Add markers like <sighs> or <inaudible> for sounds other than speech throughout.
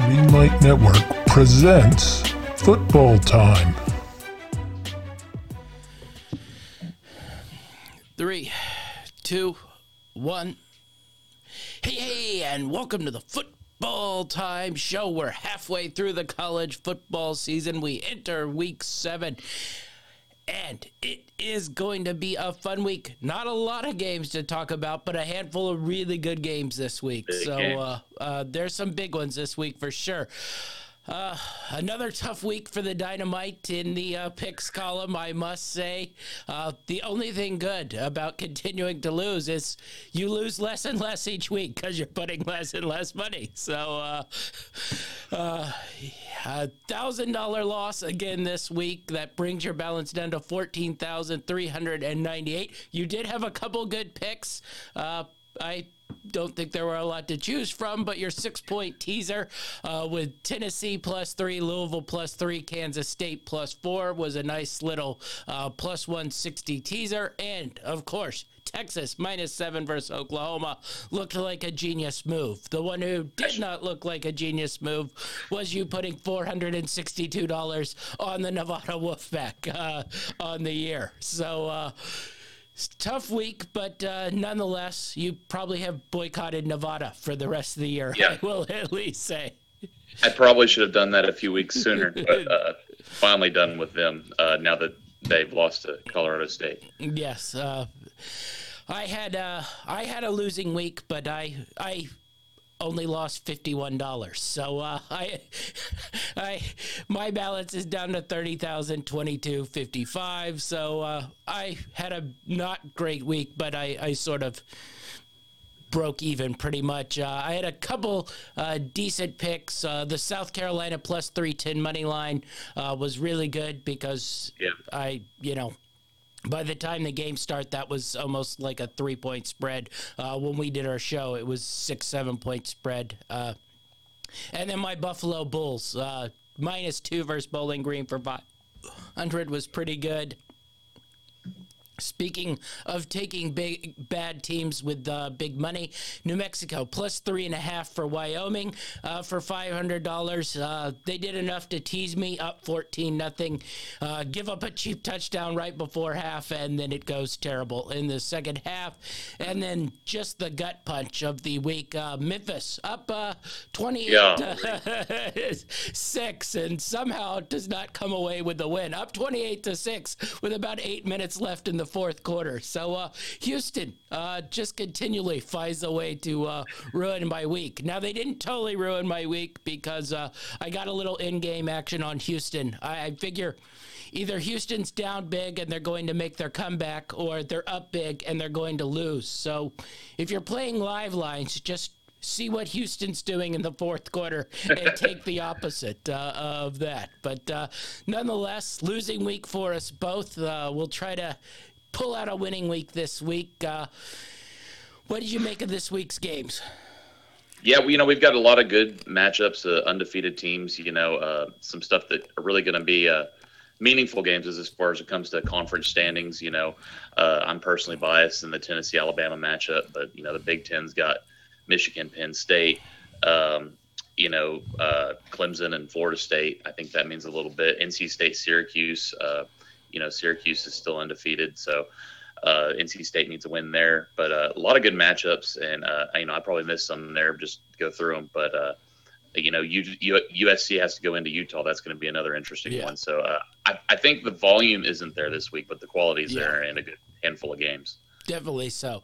Greenlight Network presents Football Time. Three, two, one. Hey, hey, and welcome to the Football Time Show. We're halfway through the college football season. We enter week seven, and it is going to be a fun week. Not a lot of games to talk about, but a handful of really good games this week. Big so uh, uh, there's some big ones this week for sure. Uh, another tough week for the Dynamite in the uh, picks column, I must say. Uh, the only thing good about continuing to lose is you lose less and less each week because you're putting less and less money. So, uh, uh, a thousand dollar loss again this week. That brings your balance down to fourteen thousand three hundred and ninety eight. You did have a couple good picks. Uh, I don't think there were a lot to choose from, but your six point teaser uh, with Tennessee plus three, Louisville plus three, Kansas State plus four was a nice little uh, plus 160 teaser. And of course, Texas minus seven versus Oklahoma looked like a genius move. The one who did not look like a genius move was you putting $462 on the Nevada Wolfpack uh, on the year. So, uh, tough week, but uh, nonetheless, you probably have boycotted Nevada for the rest of the year. Yeah. I will at least say. I probably should have done that a few weeks sooner, <laughs> but uh, finally done with them uh, now that they've lost to Colorado State. Yes, uh, I had uh, I had a losing week, but I I only lost fifty one dollars. So uh, I I my balance is down to thirty thousand twenty two fifty five. So uh, I had a not great week, but I, I sort of broke even pretty much. Uh, I had a couple uh, decent picks. Uh, the South Carolina plus 310 money line uh, was really good because Yeah. I, you know, by the time the game start, that was almost like a three point spread. Uh, when we did our show, it was six, seven point spread. And then my Buffalo Bulls, uh, minus two versus Bowling Green for 500 was pretty good. Speaking of taking big bad teams with uh, big money, New Mexico plus three and a half for Wyoming uh, for five hundred dollars. Uh, they did enough to tease me up fourteen nothing. Uh, give up a cheap touchdown right before half, and then it goes terrible in the second half. And then just the gut punch of the week: uh, Memphis up uh, twenty eight Yeah. <laughs> six, and somehow does not come away with the win. Up twenty eight to six with about eight minutes left in the fourth quarter. So uh, Houston uh, just continually finds a way to uh, ruin my week. Now they didn't totally ruin my week because uh, I got a little in-game action on Houston. I, I figure either Houston's down big and they're going to make their comeback, or they're up big and they're going to lose. So if you're playing live lines, just see what Houston's doing in the fourth quarter and <laughs> take the opposite uh, of that. But uh, nonetheless, losing week for us both. Uh, we'll try to pull out a winning week this week. Uh, what did you make of this week's games? Yeah, well, you know, we've got a lot of good matchups, uh, undefeated teams, you know, uh, some stuff that are really going to be uh, meaningful games as, as far as it comes to conference standings. You know, uh, I'm personally biased in the Tennessee Alabama matchup, but, you know, the Big Ten's got Michigan, Penn State, um, you know, uh, Clemson and Florida State. I think that means a little bit. NC State, Syracuse, uh, you know, Syracuse is still undefeated. So, uh, NC State needs a win there, but uh, a lot of good matchups, and uh, you know I probably missed some there. Just go through them, but uh, you know U, U, USC has to go into Utah. That's going to be another interesting Yeah. one. So uh, I, I think the volume isn't there this week, but the quality is Yeah. there, and a good handful of games. Definitely so.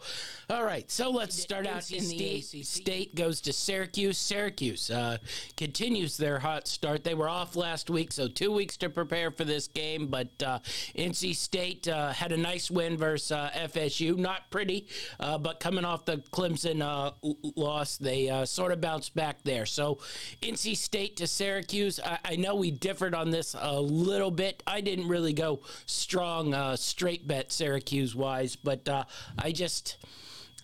All right, so let's start out in the ACC. State goes to Syracuse. Syracuse uh, continues their hot start. They were off last week, so two weeks to prepare for this game. But uh, NC State uh, had a nice win versus uh, FSU. Not pretty, uh, but coming off the Clemson uh, loss, they uh, sort of bounced back there. So NC State to Syracuse. I, I know we differed on this a little bit. I didn't really go strong uh, straight bet Syracuse wise, but uh, I just.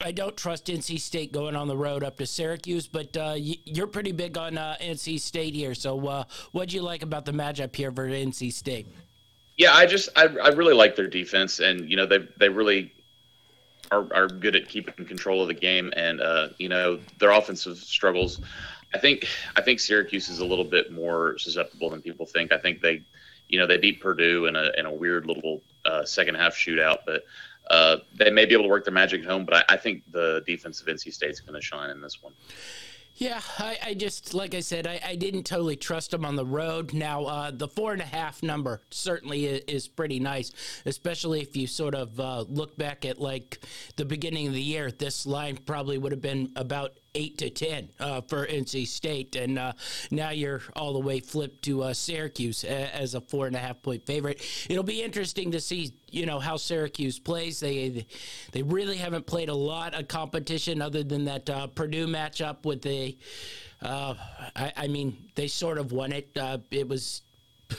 I don't trust NC State going on the road up to Syracuse, but uh, you're pretty big on uh, NC State here. So, uh, what do you like about the matchup here for NC State? Yeah, I just I, I really like their defense, and you know they they really are, are good at keeping control of the game, and uh, you know their offensive struggles. I think I think Syracuse is a little bit more susceptible than people think. I think they, you know, they beat Purdue in a in a weird little uh, second half shootout, but uh, they may be able to work their magic at home. But I, I think the defense of NC State's going to shine in this one. Yeah, I, I, just like I said, I, I, didn't totally trust them on the road. Now, uh, the four and a half number certainly is, is pretty nice, especially if you sort of uh, look back at like the beginning of the year. This line probably would have been about eight to ten uh, for NC State, and uh, now you're all the way flipped to uh, Syracuse as a four and a half point favorite. It'll be interesting to see, you know, how Syracuse plays. They they really haven't played a lot of competition other than that uh, Purdue matchup with the. Uh, I, I, mean, they sort of won it. Uh, it was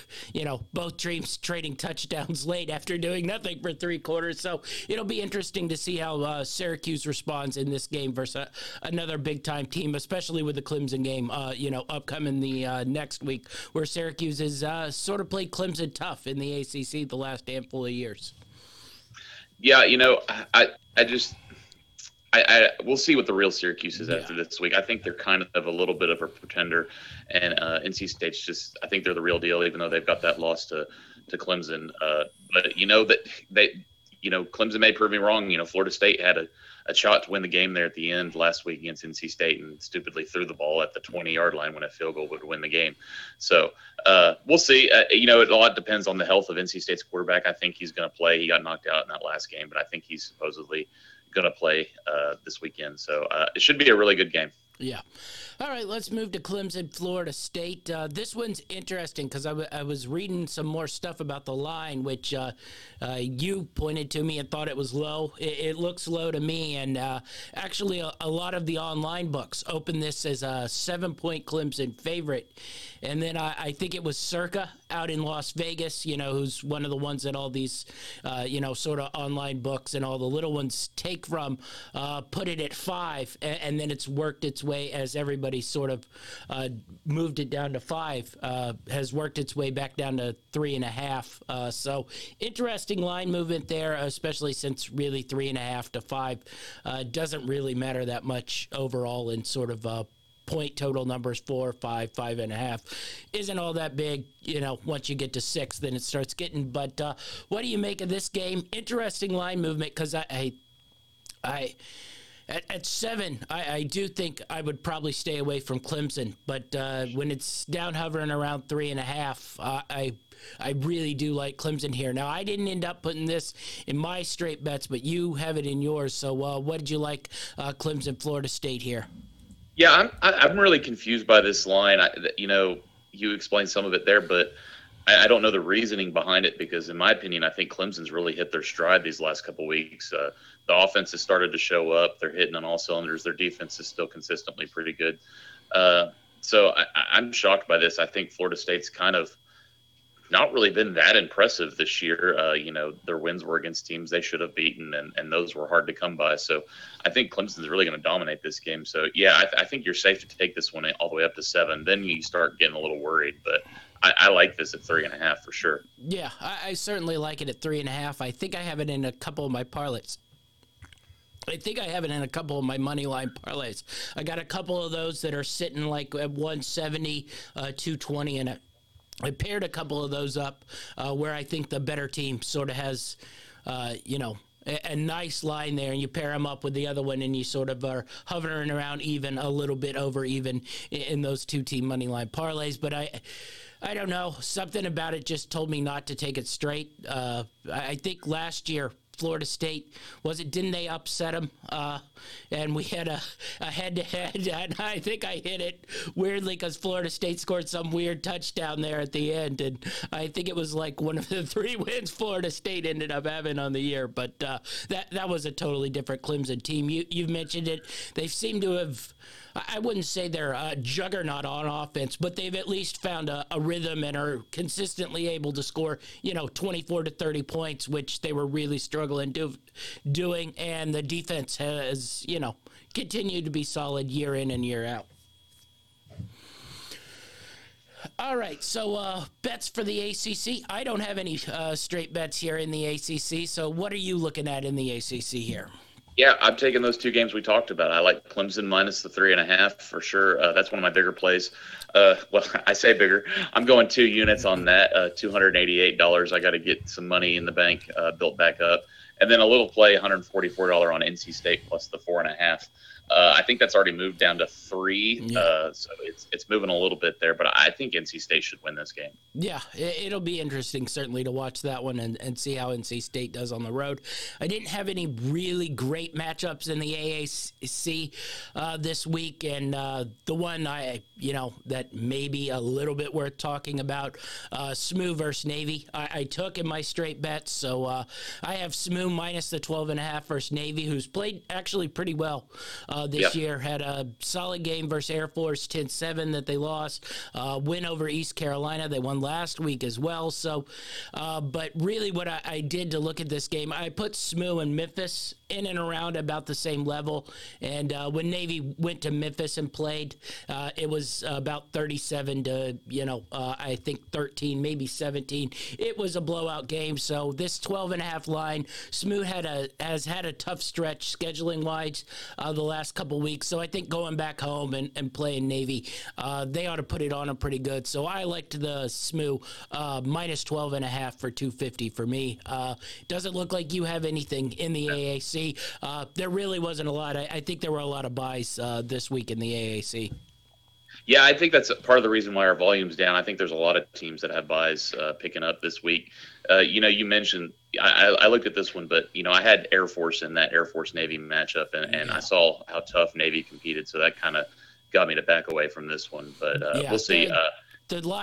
<laughs> you know, both teams trading touchdowns late after doing nothing for three quarters. So it'll be interesting to see how uh, Syracuse responds in this game versus uh, another big time team, especially with the Clemson game, uh, you know, upcoming the uh, next week, where Syracuse has uh, sort of played Clemson tough in the ACC the last handful of years. Yeah, you know, I I just I, I, we'll see what the real Syracuse is yeah. after this week. I think they're kind of a little bit of a pretender, and uh, NC State's just I think they're the real deal, even though they've got that loss to to Clemson. Uh, but you know that they, you know, Clemson may prove me wrong. You know, Florida State had a, a shot to win the game there at the end last week against NC State, and stupidly threw the ball at the 20 yard line when a field goal would win the game. So uh, we'll see. Uh, you know, it a lot depends on the health of NC State's quarterback. I think he's going to play. He got knocked out in that last game, but I think he's supposedly going to play uh, this weekend. So uh, it should be a really good game. Yeah. All right, let's move to Clemson, Florida State. Uh, this one's interesting because I, w- I was reading some more stuff about the line, which uh, uh, you pointed to me and thought it was low. It, it looks low to me, and uh, actually, a, a, lot of the online books open this as a seven-point Clemson favorite. And then I, I, think it was Circa out in Las Vegas, you know, who's one of the ones that all these, uh, you know, sort of online books and all the little ones take from, uh, put it at five, and then it's worked its way as everybody everybody sort of uh, moved it down to five, uh, has worked its way back down to three and a half. Uh, so interesting line movement there, especially since really three and a half to five uh, doesn't really matter that much overall in sort of uh, point total numbers four, five, five and a half isn't all that big. You know, once you get to six, then it starts getting. But uh, what do you make of this game? Interesting line movement because I, I, I at, at seven, I, I, do think I would probably stay away from Clemson. But uh, when it's down hovering around three and a half, uh, I I really do like Clemson here. Now, I didn't end up putting this in my straight bets, but you have it in yours. So, uh, what did you like uh, Clemson, Florida State here? Yeah, I'm I'm really confused by this line. I, you know, you explained some of it there, but I, I, don't know the reasoning behind it because, in my opinion, I think Clemson's really hit their stride these last couple weeks. Uh, the offense has started to show up. They're hitting on all cylinders. Their defense is still consistently pretty good. Uh, so I, I'm shocked by this. I think Florida State's kind of not really been that impressive this year. Uh, you know, their wins were against teams they should have beaten, and, and those were hard to come by. So I think Clemson's really going to dominate this game. So, yeah, I, th- I, think you're safe to take this one all the way up to seven. Then you start getting a little worried. But I, I, like this at three and a half for sure. Yeah, I, I, certainly like it at three and a half. I think I have it in a couple of my parlays. I think I have it in a couple of my money line parlays. I got a couple of those that are sitting like at 170, uh, 220, and I paired a couple of those up uh, where I think the better team sort of has, uh, you know, a, nice line there, and you pair them up with the other one, and you sort of are hovering around even a little bit over even in those two team money line parlays. But I. I don't know. Something about it just told me not to take it straight. Uh, I think last year Florida State was it? Didn't they upset them? Uh, and we had a, head-to-head, <laughs> and I think I hit it weirdly because Florida State scored some weird touchdown there at the end, and I think it was like one of the <laughs> three wins Florida State ended up having on the year. But uh, that that was a totally different Clemson team. You you've mentioned it. They seem to have I wouldn't say they're a juggernaut on offense, but they've at least found a, a, rhythm and are consistently able to score, you know, 24 to 30 points, which they were really struggling do, doing. And the defense has, you know, continued to be solid year in and year out. All right, so uh, bets for the ACC. I don't have any uh, straight bets here in the ACC. So what are you looking at in the ACC here? Yeah, I'm taking those two games we talked about. I like Clemson minus the three and a half for sure. Uh, that's one of my bigger plays. Uh, well, <laughs> I say bigger. I'm going two units on that. Uh, $288. I got to get some money in the bank uh, built back up, and then a little play, $144 on NC State plus the four and a half. Uh, I think that's already moved down to three, yeah. uh, so it's it's moving a little bit there. But I think NC State should win this game. Yeah, it'll be interesting certainly to watch that one and, and see how NC State does on the road. I didn't have any really great matchups in the AAC uh, this week, and uh, the one I you know that may be a little bit worth talking about, uh, SMU versus Navy. I, I, took in my straight bets, so uh, I have SMU minus the twelve and a half versus Navy, who's played actually pretty well uh, this year. Had a solid game versus Air Force 10 7 that they lost. Uh, win over East Carolina. They won last week as well. So, uh, but really, what I, I, did to look at this game, I put SMU and Memphis in and around about the same level. And uh, when Navy went to Memphis and played, uh, it was about 37 to, you know, uh, I think 13, maybe 17. It was a blowout game. So this 12 and a half line, SMU had a has had a tough stretch scheduling wise the last last couple weeks. So I think going back home and, and playing Navy, uh, they ought to put it on them pretty good. So I liked the SMU uh, minus 12 and a half for 250 for me. Uh, doesn't look like you have anything in the AAC. Uh, there really wasn't a lot. I, I, think there were a lot of byes uh, this week in the AAC. Yeah, I think that's part of the reason why our volume's down. I think there's a lot of teams that have byes uh, picking up this week. Uh, you know, you mentioned I, I, looked at this one, but you know, I had Air Force in that Air Force Navy matchup, and, and yeah. I saw how tough Navy competed, so that kind of got me to back away from this one. But uh, yeah, we'll see. Uh,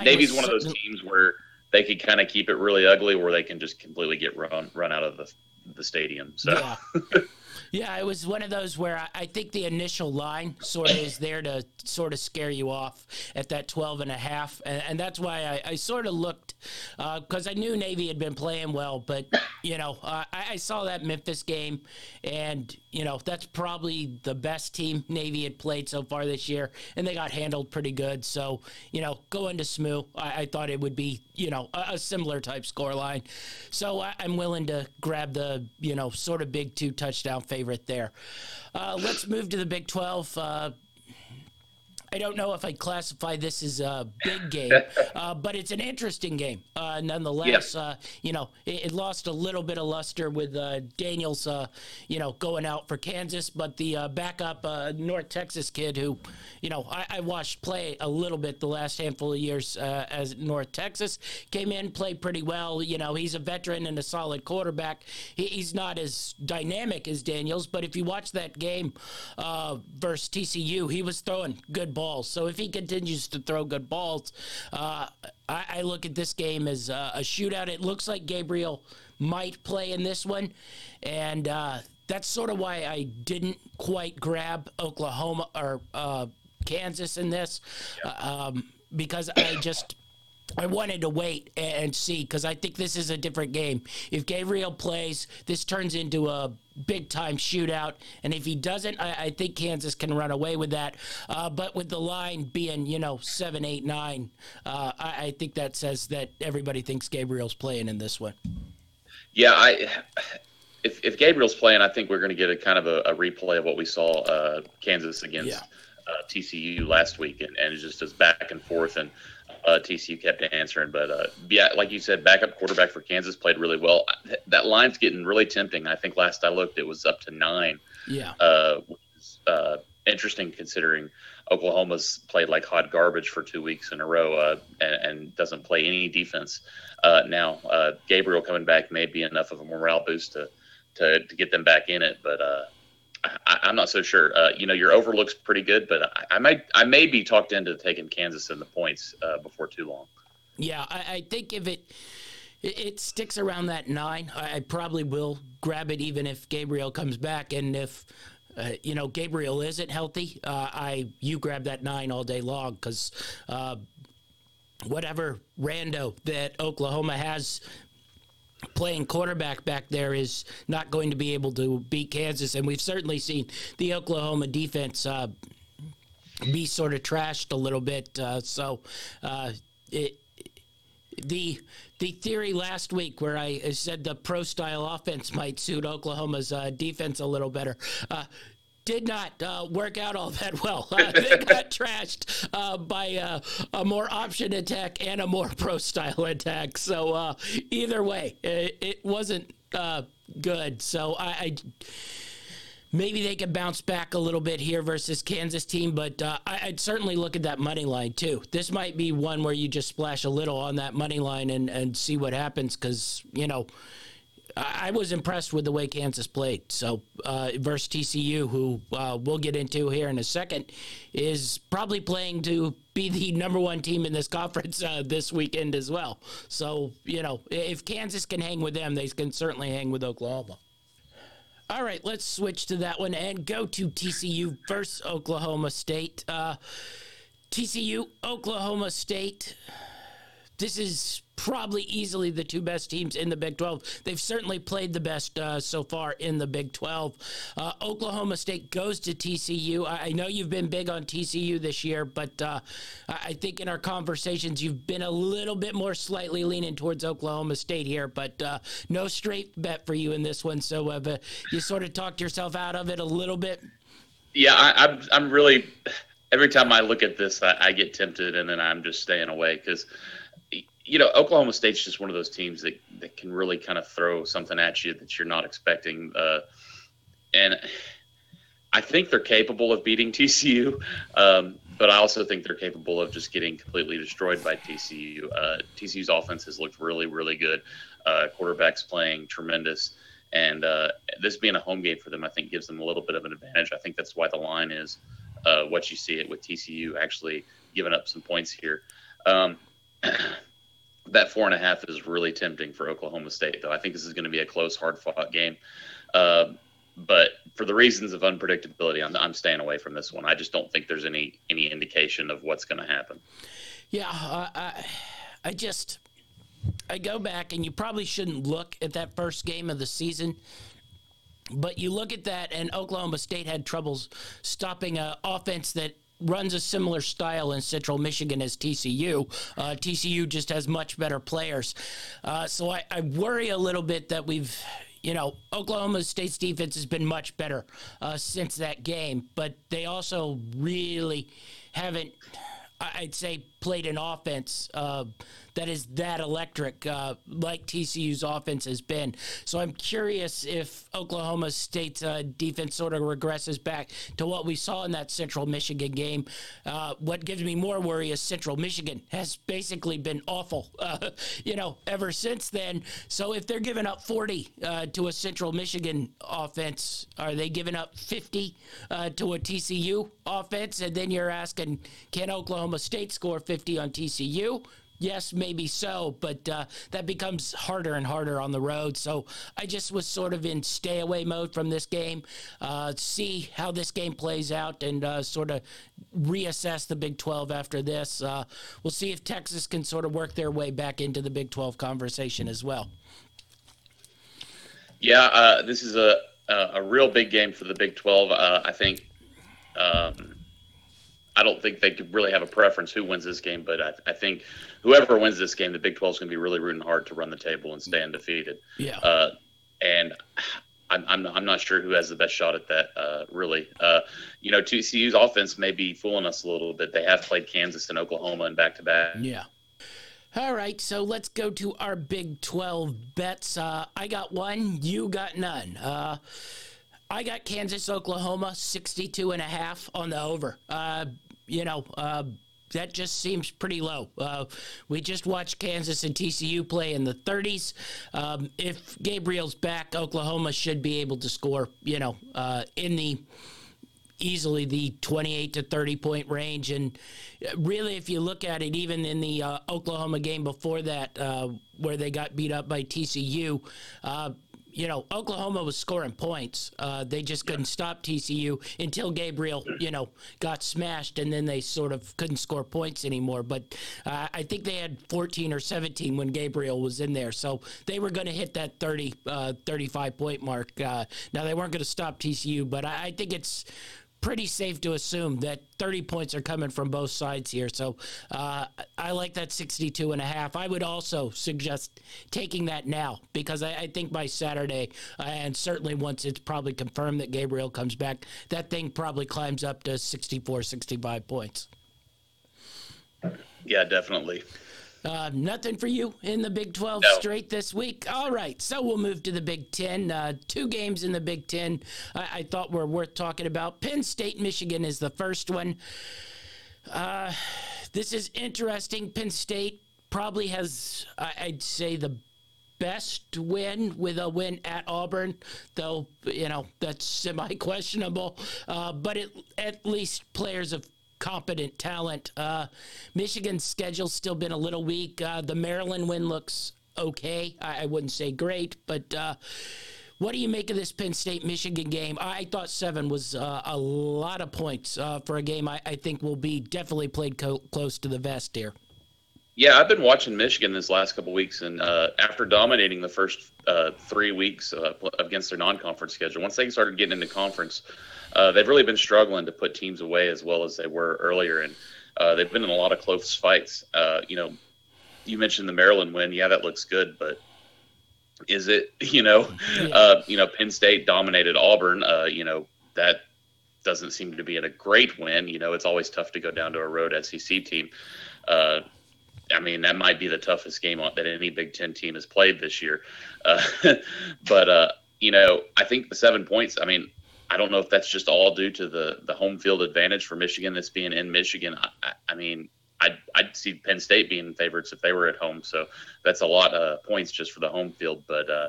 Navy's one of those teams where they could kind of keep it really ugly, where they can just completely get run run out of the the stadium. So. Yeah. <laughs> Yeah, it was one of those where I, I, think the initial line sort of is there to sort of scare you off at that 12 and a half. And, and that's why I, I sort of looked, because uh, I knew Navy had been playing well, but, you know, uh, I, I, saw that Memphis game, and, you know, that's probably the best team Navy had played so far this year, and they got handled pretty good. So, you know, going to SMU, I, I thought it would be, you know, a, a similar type scoreline. So I, I'm willing to grab the, you know, sort of big two touchdown favorite favorite there. Uh, let's move to the Big 12. Uh, I don't know if I'd classify this as a big game, <laughs> uh, but it's an interesting game uh, nonetheless. Uh, you know, it, it, lost a little bit of luster with uh, Daniels, uh, you know, going out for Kansas, but the uh, backup North Texas kid who, you know, I, I, watched play a little bit the last handful of years as North Texas came in, played pretty well. You know, he's a veteran and a solid quarterback. He, he's not as dynamic as Daniels, but if you watch that game versus TCU, he was throwing good balls. So if he continues to throw good balls, uh, I, I, look at this game as uh, a shootout. It looks like Gabriel might play in this one, and uh, that's sort of why I didn't quite grab Oklahoma or uh, Kansas in this, uh, um, because I just I wanted to wait and see because I think this is a different game. If Gabriel plays, this turns into a big time shootout. And if he doesn't, I, I think Kansas can run away with that. Uh, but with the line being, you know, seven, eight, nine, uh, I, I, think that says that everybody thinks Gabriel's playing in this one. Yeah, I. If, if Gabriel's playing, I think we're going to get a kind of a, a replay of what we saw uh, Kansas against yeah. Uh, TCU last week, and, and just as back and forth. And uh, TCU kept answering. But uh, yeah, like you said, backup quarterback for Kansas played really well. That line's getting really tempting. I think last I looked, it was up to nine. Yeah. Uh, uh, interesting considering Oklahoma's played like hot garbage for two weeks in a row uh, and, and, doesn't play any defense. Uh, now, uh, Gabriel coming back may be enough of a morale boost to, to, to get them back in it, but uh, I, am not so sure. Uh, you know, your over looks pretty good, but I, I, might I may be talked into taking Kansas in the points uh, before too long. Yeah, I, I, think if it it sticks around that nine, I, probably will grab it, even if Gabriel comes back, and if. Uh, you know, Gabriel isn't healthy. Uh, I you grab that nine all day long because uh, whatever rando that Oklahoma has playing quarterback back there is not going to be able to beat Kansas. And we've certainly seen the Oklahoma defense uh, be sort of trashed a little bit. Uh, so, uh, it, the the theory last week where I said the pro style offense might suit Oklahoma's uh, defense a little better. Did not uh, work out all that <laughs> well. Uh, they got trashed uh, by uh, a more option attack and a more pro style attack. So uh, either way, it, it wasn't uh, good. So I, I, maybe they could bounce back a little bit here versus Kansas team, but I, would certainly look at that money line too. This might be one where you just splash a little on that money line and, and see what happens because you know I was impressed with the way Kansas played. So uh, versus TCU, who uh, we'll get into here in a second, is probably playing to be the number one team in this conference uh, this weekend as well. So you know, if Kansas can hang with them, they can certainly hang with Oklahoma. All right, let's switch to that one and go to TCU versus Oklahoma State. Uh, TCU, Oklahoma State. This is probably easily the two best teams in the Big 12. They've certainly played the best uh, so far in the Big 12. Uh, Oklahoma State goes to TCU. I, I, know you've been big on TCU this year, but uh, I think in our conversations you've been a little bit more slightly leaning towards Oklahoma State here, but uh, no straight bet for you in this one. So uh, you sort of talked yourself out of it a little bit. Yeah, I, I'm. I'm really. Every time I look at this, I, I get tempted, and then I'm just staying away because you know, Oklahoma State's just one of those teams that, that can really kind of throw something at you that you're not expecting. Uh, and I think they're capable of beating <laughs> TCU, um, but I also think they're capable of just getting completely destroyed by TCU. Uh, TCU's offense has looked really, really good. Uh, quarterback's playing tremendous. And uh, this being a home game for them, I think gives them a little bit of an advantage. I think that's why the line is uh, what you see it with TCU actually giving up some points here. Um, <clears throat> that four and a half is really tempting for Oklahoma State, though. I think this is going to be a close, hard fought game. Uh, but for the reasons of unpredictability, I'm, I'm, staying away from this one. I just don't think there's any any indication of what's going to happen. Yeah, uh, I, I just I go back, and you probably shouldn't look at that first game of the season. But you look at that, and Oklahoma State had troubles stopping an offense that runs a similar style in Central Michigan as TCU. Uh, TCU just has much better players. Uh, so I, I, worry a little bit that we've, you know, Oklahoma State's defense has been much better uh, since that game, but they also really haven't, I'd say, played an offense uh, that is that electric, uh, like TCU's offense has been. So I'm curious if Oklahoma State's uh, defense sort of regresses back to what we saw in that Central Michigan game. Uh, what gives me more worry is Central Michigan has basically been awful, <laughs> uh, you know, ever since then. So if they're giving up 40 uh, to a Central Michigan offense, are they giving up 50 uh, to a TCU offense? And then you're asking, can Oklahoma State score 50 on TCU? Yes, maybe so, but uh, that becomes harder and harder on the road. So I just was sort of in stay away mode from this game, uh, see how this game plays out, and uh, sort of reassess the Big 12 after this. Uh, we'll see if Texas can sort of work their way back into the Big 12 conversation as well. Yeah, uh, this is a, a real big game for the Big 12. Uh, I think. Um, I don't think they could really have a preference who wins this game, but I, I think whoever wins this game, the Big 12 is going to be really rooting hard to run the table and stay undefeated. Yeah. Uh, and I'm, I'm, I'm not sure who has the best shot at that, uh, really. Uh, you know, TCU's offense may be fooling us a little bit. They have played Kansas and Oklahoma in back to back. Yeah. All right, so let's go to our Big 12 bets. Uh, I got one, you got none. Uh, I got Kansas, Oklahoma, 62 and a half on the over. Uh, you know, uh, that just seems pretty low. Uh, we just watched Kansas and TCU play in the 30s. Um, if Gabriel's back, Oklahoma should be able to score, you know, uh, in the easily the 28 to 30 point range. And really, if you look at it, even in the uh, Oklahoma game before that, uh, where they got beat up by TCU, uh, you know, Oklahoma was scoring points. Uh, they just couldn't stop TCU until Gabriel, you know, got smashed, and then they sort of couldn't score points anymore. But uh, I think they had 14 or 17 when Gabriel was in there, so they were going to hit that 30, uh, 35 point mark. Uh, now they weren't going to stop TCU, but I, I think it's pretty safe to assume that 30 points are coming from both sides here. So uh, I like that 62 and a half. I would also suggest taking that now because I, I think by Saturday, uh, and certainly once it's probably confirmed that Gabriel comes back, that thing probably climbs up to 64, 65 points. Yeah, definitely. Uh, nothing for you in the Big 12 no. straight this week. All right, so we'll move to the Big 10. Uh, two games in the Big 10 I, I, thought were worth talking about. Penn State, Michigan is the first one. Uh, this is interesting. Penn State probably has, I'd say, the best win with a win at Auburn, though, you know, that's semi questionable. Uh, but it, at least players have competent talent. Uh, Michigan's schedule's still been a little weak. Uh, the Maryland win looks okay. I, I wouldn't say great, but uh, what do you make of this Penn State Michigan game? I thought seven was uh, a lot of points uh, for a game I, I, think will be definitely played co- close to the vest here. Yeah, I've been watching Michigan this last couple weeks, and uh, after dominating the first three weeks against their non-conference schedule, once they started getting into conference, uh, they've really been struggling to put teams away as well as they were earlier, and uh, they've been in a lot of close fights. Uh, you know, you mentioned the Maryland win. Yeah, that looks good, but is it? <laughs> You know, uh, you know, Penn State dominated Auburn. Uh, you know, that doesn't seem to be a great win. You know, it's always tough to go down to a road SEC team. Uh, I mean, that might be the toughest game that any Big Ten team has played this year. Uh, <laughs> but, uh, you know, I think the seven points, I mean, I don't know if that's just all due to the the home field advantage for Michigan that's being in Michigan. I, I mean, I'd, I'd see Penn State being favorites if they were at home. So that's a lot of points just for the home field. But uh,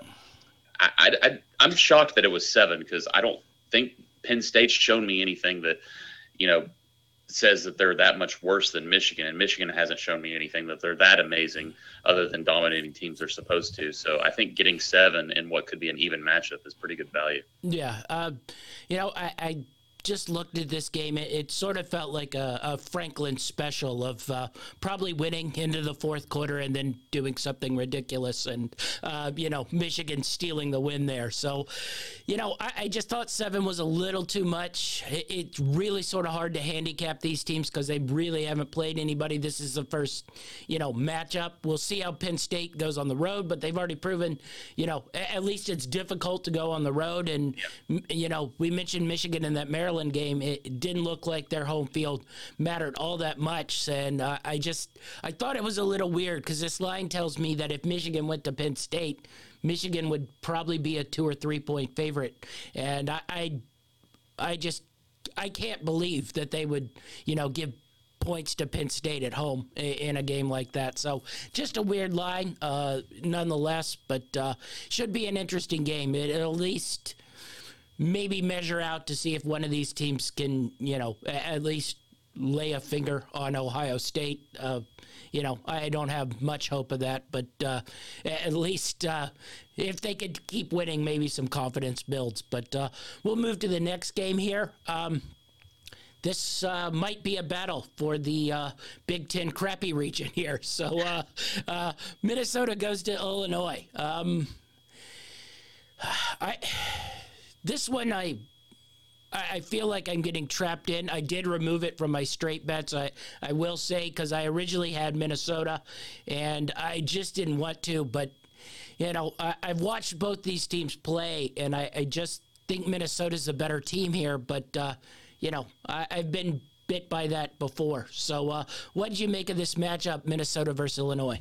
I, I, I'm shocked that it was seven because I don't think Penn State's shown me anything that, you know, says that they're that much worse than Michigan, and Michigan hasn't shown me anything that they're that amazing other than dominating teams they're supposed to. So I think getting seven in what could be an even matchup is pretty good value. Yeah, uh, you know, I, I just looked at this game, it, it sort of felt like a, a Franklin special of uh, probably winning into the fourth quarter and then doing something ridiculous, and uh, you know Michigan stealing the win there. So, you know, I, I just thought seven was a little too much. It, it's really sort of hard to handicap these teams because they really haven't played anybody. This is the first, you know, matchup. We'll see how Penn State goes on the road, but they've already proven, you know, at least it's difficult to go on the road. And you know, we mentioned Michigan in that Maryland Maryland game, it didn't look like their home field mattered all that much. And uh, I just I thought it was a little weird because this line tells me that if Michigan went to Penn State, Michigan would probably be a two or three point favorite. And I I, I just I can't believe that they would you know give points to Penn State at home in a game like that. So just a weird line, uh, nonetheless, but uh, should be an interesting game. It, at least maybe measure out to see if one of these teams can, you know, at least lay a finger on Ohio State. Uh, you know, I don't have much hope of that, but uh, at least uh, if they could keep winning, maybe some confidence builds. But uh, we'll move to the next game here. Um, this uh, might be a battle for the uh, Big Ten crappy region <laughs> here. So Minnesota goes to Illinois. Um, I this one, I I feel like I'm getting trapped in. I did remove it from my straight bets. I, I will say because I originally had Minnesota, and I just didn't want to. But you know, I, have watched both these teams play, and I, I just think Minnesota's a better team here. But uh, you know, I, have been bit by that before. So, uh, what did you make of this matchup, Minnesota versus Illinois?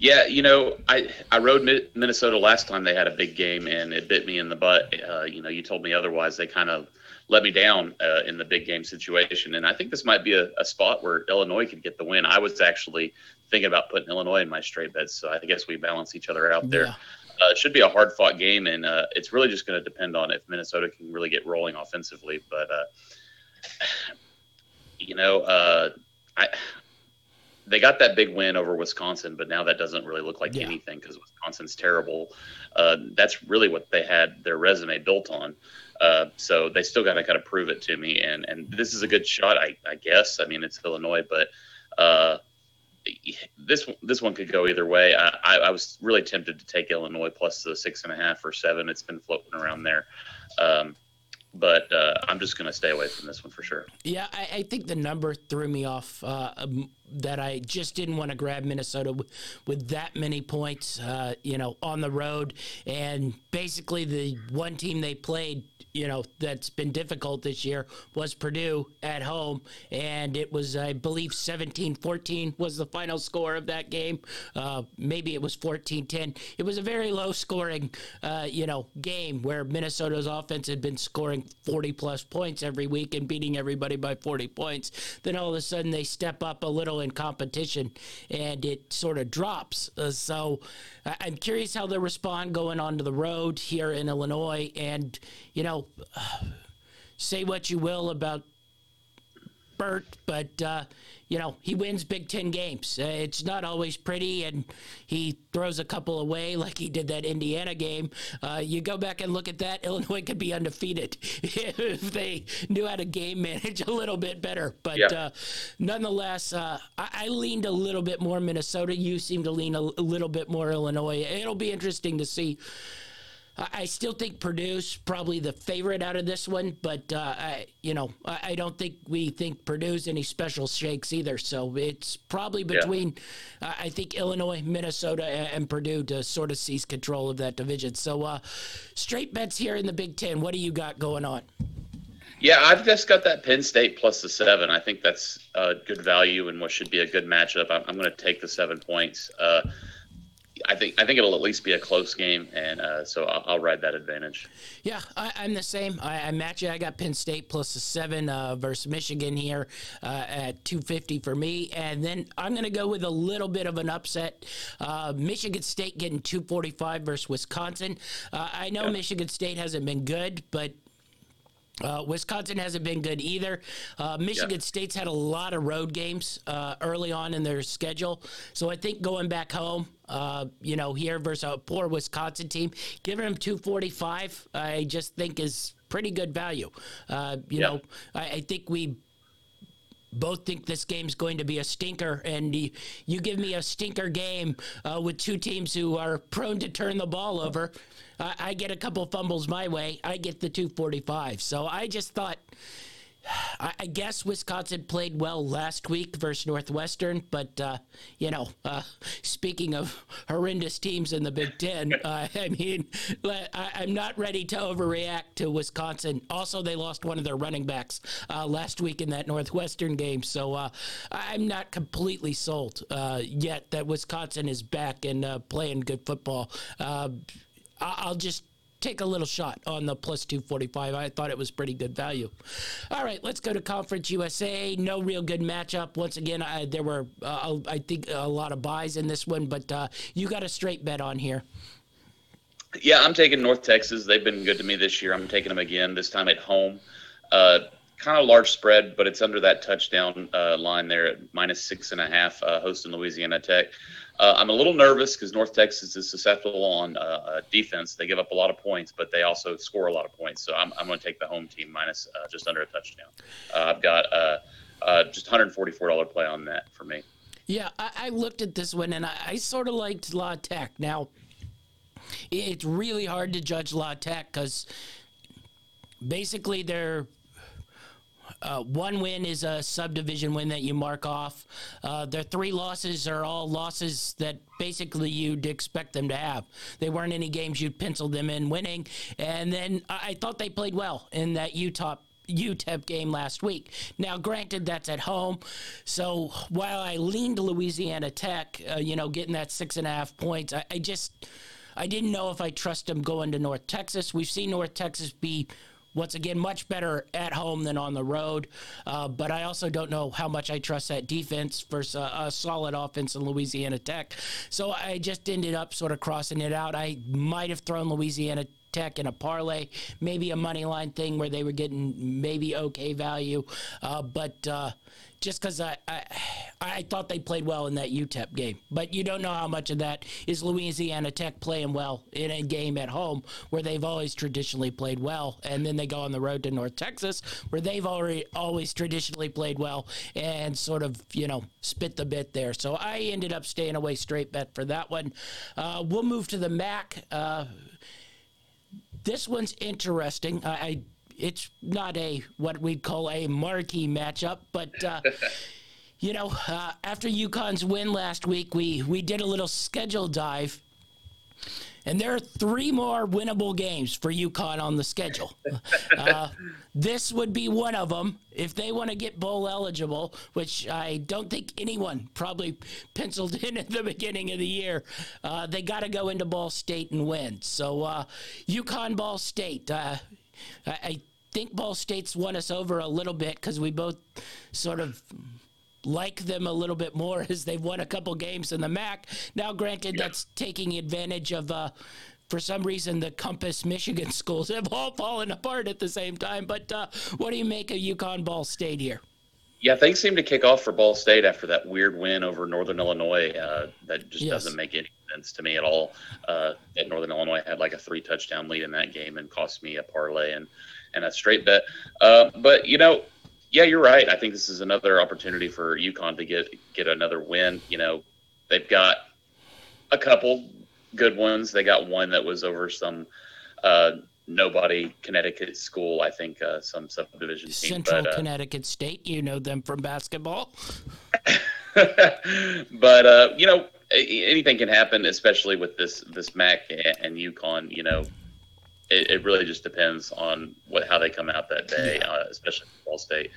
Yeah, you know, I I rode Minnesota last time they had a big game and it bit me in the butt. Uh, you know, you told me otherwise. They kind of let me down uh, in the big game situation, and I think this might be a, a, spot where Illinois could get the win. I was actually thinking about putting Illinois in my straight bets, so I guess we balance each other out there. Yeah. Uh, it should be a hard fought game, and uh, it's really just going to depend on if Minnesota can really get rolling offensively. But uh, <sighs> you know, uh, I they got that big win over Wisconsin, but now that doesn't really look like yeah. anything because Wisconsin's terrible. Uh, that's really what they had their resume built on. Uh, so they still got to kind of prove it to me, and and this is a good shot, I, I guess. I mean, it's Illinois, but uh, this this one could go either way. I, I, I, was really tempted to take Illinois plus the six and a half or seven. It's been floating around there. Um, but uh, I'm just going to stay away from this one for sure. Yeah, I, I think the number threw me off. Uh, that I just didn't want to grab Minnesota with, that many points, uh, you know, on the road, and basically the one team they played you know that's been difficult this year was Purdue at home, and it was I believe 17-14 was the final score of that game. Uh, maybe it was 14-10. It was a very low scoring, uh, you know, game where Minnesota's offense had been scoring 40 plus points every week and beating everybody by 40 points. Then all of a sudden they step up a little in competition, and it sort of drops. Uh, so I'm curious how they respond going onto the road here in Illinois, and you know <sighs> say what you will about Bret, but uh, you know he wins Big Ten games. Uh, it's not always pretty, and he throws a couple away <laughs> like he did that Indiana game. Uh, you go back and look at that, <laughs> Illinois could be undefeated <laughs> if they knew how to game manage a little bit better. But yeah. Uh, nonetheless, uh, I-, I, leaned a little bit more Minnesota. You seem to lean a, a little bit more Illinois. It'll be interesting to see I still think Purdue's probably the favorite out of this one, but uh, I, you know, I, don't think we think Purdue's any special shakes either. So it's probably between, yeah. uh, I think Illinois, Minnesota, and Purdue to sort of seize control of that division. So uh, straight bets here in the Big Ten. What do you got going on? Yeah, I've just got that Penn State plus the seven. I think that's a good value and what should be a good matchup. I'm, I'm going to take the seven points. Uh, I think I think it'll at least be a close game, and uh, so I'll, I'll, ride that advantage. Yeah, I, am the same. I, I, match it. I got Penn State plus a seven uh, versus Michigan here uh, at 250 for me, and then I'm going to go with a little bit of an upset. Uh, Michigan State getting 245 versus Wisconsin. Uh, I know yeah. Michigan State hasn't been good, but uh, Wisconsin hasn't been good either. Uh, Michigan yeah. State's had a lot of road games uh, early on in their schedule. So I think going back home, uh, you know, here versus a poor Wisconsin team, giving them 245, I just think is pretty good value. Uh, you yeah. know, I, I think we both think this game's going to be a stinker, and you, you give me a stinker game uh, with two teams who are prone to turn the ball over. I, I get a couple fumbles my way. I get the 245. So I just thought I guess Wisconsin played well last week versus Northwestern, but uh, you know, uh, speaking of horrendous teams in the Big Ten, <laughs> uh, I mean, I, am not ready to overreact to Wisconsin. Also, they lost one of their running backs uh, last week in that Northwestern game, so uh, I'm not completely sold uh, yet that Wisconsin is back and playing good football. I'll just take a little shot on the plus 245. I thought it was pretty good value. All right, let's go to Conference USA. No real good matchup. Once again, I, there were, uh, I think, a lot of byes in this one, but uh, you got a straight bet on here. Yeah, I'm taking North Texas. They've been good to me this year. I'm taking them again, this time at home. Uh, kind of large spread, but it's under that touchdown uh, line there at minus six and a half, uh, hosting Louisiana Tech. Uh, I'm a little nervous because North Texas is susceptible on uh, uh, defense. They give up a lot of points, but they also score a lot of points. So I'm, I'm going to take the home team minus uh, just under a touchdown. Uh, I've got uh, just $144 play on that for me. Yeah, I, I looked at this one and I, I sort of liked La Tech. Now, it's really hard to judge La Tech because basically they're uh, one win is a subdivision win that you mark off. Uh, their three losses are all losses that basically you'd expect them to have. They weren't any games you'd pencil them in winning. And then I, I thought they played well in that Utah UTEP game last week. Now, granted, that's at home. So while I leaned Louisiana Tech, uh, you know, getting that six and a half points, I, I, just. I didn't know if I trust them going to North Texas. We've seen North Texas be once again, much better at home than on the road. Uh, but I also don't know how much I trust that defense versus a, a, solid offense in Louisiana Tech. So I just ended up sort of crossing it out. I might have thrown Louisiana Tech in a parlay, maybe a money line thing where they were getting maybe okay value. Uh, but uh, just because I, I, I thought they played well in that UTEP game, but you don't know how much of that is Louisiana Tech playing well in a game at home where they've always traditionally played well, and then they go on the road to North Texas where they've already always traditionally played well and sort of you know spit the bit there. So I ended up staying away straight bet for that one. Uh, we'll move to the MAC. This one's interesting. I, I it's not a what we'd call a marquee matchup, but. Uh, <laughs> you know, uh, after UConn's win last week, we, we did a little schedule dive and there are three more winnable games for UConn on the schedule. <laughs> Uh, this would be one of them if they want to get bowl eligible, which I don't think anyone probably <laughs> penciled in at the beginning of the year. Uh, they got to go into Ball State and win. So uh, UConn Ball State. Uh, I, I think Ball State's won us over a little bit because we both sort of like them a little bit more <laughs> as they've won a couple games in the MAC. Now, granted, yeah. that's taking advantage of. Uh, for some reason, the Compass Michigan <laughs> schools have all fallen apart at the same time. But uh, what do you make of UConn Ball State here? Yeah, things seem to kick off for Ball State after that weird win over Northern Illinois. Uh, that just yes. doesn't make any sense to me at all. Uh, that Northern Illinois had like a three touchdown lead in that game and cost me a parlay and and a straight bet. Uh, but you know, yeah, you're right. I think this is another opportunity for UConn to get get another win. You know, they've got a couple good ones. They got one that was over some uh, nobody Connecticut school. I think uh, some subdivision team. Central but, uh, Connecticut State. You know them from basketball. <laughs> but uh, you know, anything can happen, especially with this this MAC and UConn. You know, it, it really just depends on what how they come out that day, yeah. uh, especially Ball State.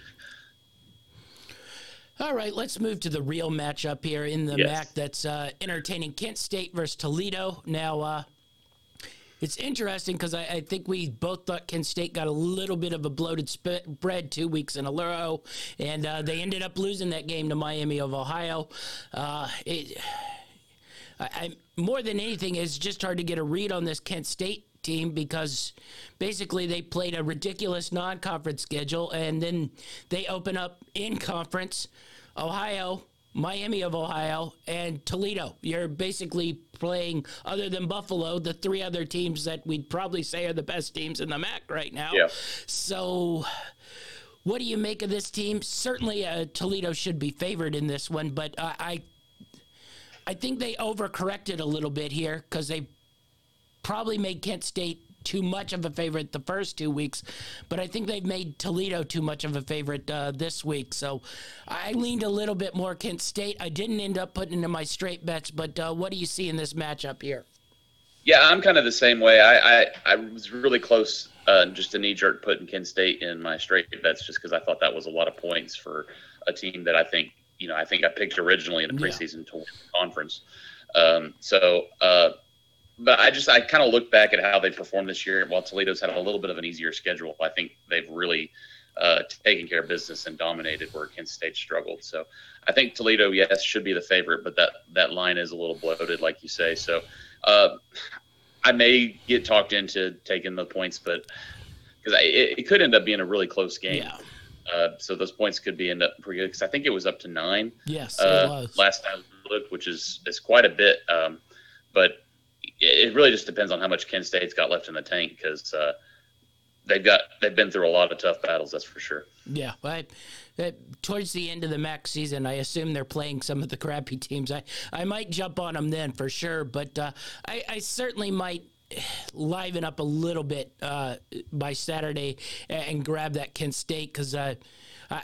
All right, let's move to the real matchup here in the yes. MAC that's uh, entertaining Kent State versus Toledo. Now, uh, it's interesting because I, I, think we both thought Kent State got a little bit of a bloated spread two weeks in a row, and uh, they ended up losing that game to Miami of Ohio. Uh, it, I, I, more than anything, it's just hard to get a read on this Kent State team because basically they played a ridiculous non conference schedule and then they open up in conference Ohio, Miami of Ohio, and Toledo. You're basically playing, other than Buffalo, the three other teams that we'd probably say are the best teams in the MAC right now. Yeah. So. What do you make of this team? Certainly, uh, Toledo should be favored in this one, but uh, I, I think they overcorrected a little bit here because they probably made Kent State too much of a favorite the first two weeks, but I think they've made Toledo too much of a favorite uh, this week. So I leaned a little bit more Kent State. I didn't end up putting into my straight bets, but uh, what do you see in this matchup here? Yeah, I'm kind of the same way. I I, I was really close, uh, just a knee jerk putting Kent State in my straight bets, just because I thought that was a lot of points for a team that I think you know I think I picked originally in the preseason yeah. to win the conference. Um, so uh, but I just I kind of look back at how they performed this year. While Toledo's had a little bit of an easier schedule, I think they've really uh, taken care of business and dominated where Kent State struggled. So I think Toledo, yes, should be the favorite, but that that line is a little bloated, like you say. So uh, I may get talked into taking the points, but because it, it, could end up being a really close game. Yeah. Uh, so those points could be end up pretty good because I think it was up to nine. Yes, uh, last time looked, which is is quite a bit. Um, but it really just depends on how much Kent State's got left in the tank because uh, they've got they've been through a lot of tough battles. That's for sure. Yeah, uh, towards the end of the MAC season, I assume they're playing some of the crappy teams. I I might jump on them then for sure, but uh, I, I certainly might liven up a little bit uh, by Saturday and grab that Kent State because uh,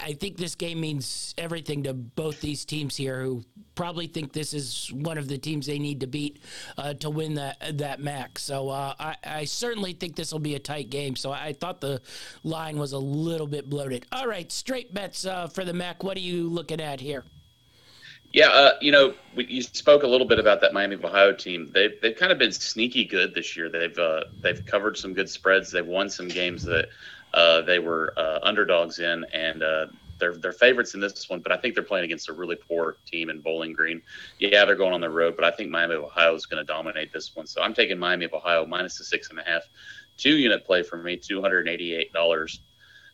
I think this game means everything to both these teams here, who probably think this is one of the teams they need to beat uh, to win that that MAC. So uh, I, I, certainly think this will be a tight game. So I thought the line was a little bit bloated. All right, straight bets uh, for the MAC. What are you looking at here? Yeah, uh, you know, we, you spoke a little bit about that Miami of Ohio team. They've they've kind of been sneaky good this year. They've uh, they've covered some good spreads. They've won some games that uh, they were uh, underdogs in, and uh, they're they're favorites in this one. But I think they're playing against a really poor team in Bowling Green. Yeah, they're going on the road, but I think Miami of Ohio is going to dominate this one. So I'm taking Miami of Ohio minus the six and a half, two unit play for me, two hundred and eighty eight dollars.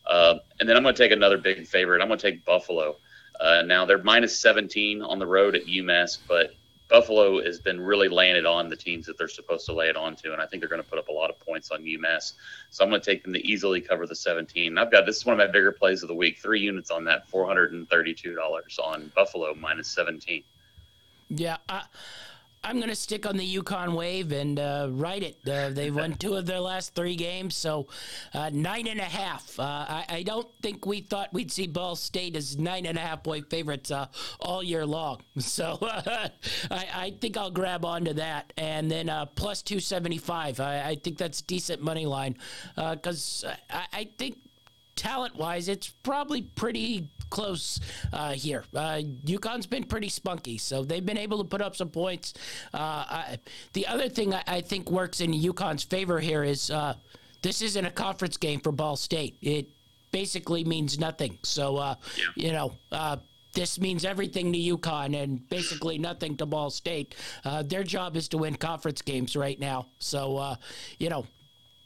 Uh, and then I'm going to take another big favorite. I'm going to take Buffalo. Uh, now they're minus 17 on the road at UMass, but Buffalo has been really laying it on the teams that they're supposed to lay it on to, and I think they're going to put up a lot of points on UMass. So I'm going to take them to easily cover the 17. I've got this is one of my bigger plays of the week. Three units on that, $432 on Buffalo minus 17. Yeah, I, I'm going to stick on the UConn wave and uh, ride it. Uh, they've won two of their last three games, so uh, nine and a half. Uh, I, I, don't think we thought we'd see Ball State as nine and a half point favorites uh, all year long. <laughs> So <laughs> I, I, think I'll grab onto that. And then uh, plus 275. I, I, think that's decent money line because I, I think talent wise, it's probably pretty close uh, here. Uh, UConn's been pretty spunky, so they've been able to put up some points. Uh, I, the other thing I, I, think works in UConn's favor here is uh, this isn't a conference game for Ball State. It basically means nothing. So, uh, yeah. you know uh, this means everything to UConn and basically nothing to Ball State. Uh, their job is to win conference games right now. So, uh, you know,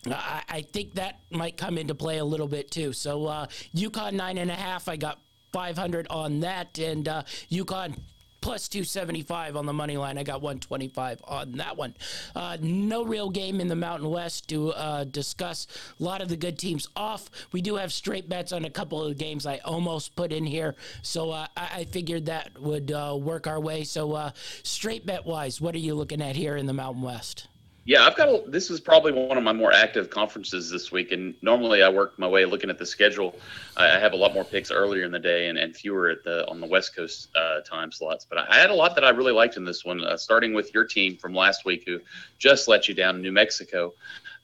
I, I, think that might come into play a little bit too. So, uh, UConn nine and a half. I got 500 on that, and uh, UConn plus 275 on the money line. I got 125 on that one. Uh, no real game in the Mountain West to uh, discuss. A lot of the good teams off. We do have straight bets on a couple of games I almost put in here, so uh, I-, I, figured that would uh, work our way. So, uh, straight bet wise, what are you looking at here in the Mountain West? Yeah, I've got. A, this is probably one of my more active conferences this week, and normally I work my way looking at the schedule. I, have a lot more picks earlier in the day and, and fewer at the on the West Coast uh, time slots. But I, had a lot that I really liked in this one. Uh, starting with your team from last week, who just let you down, New Mexico.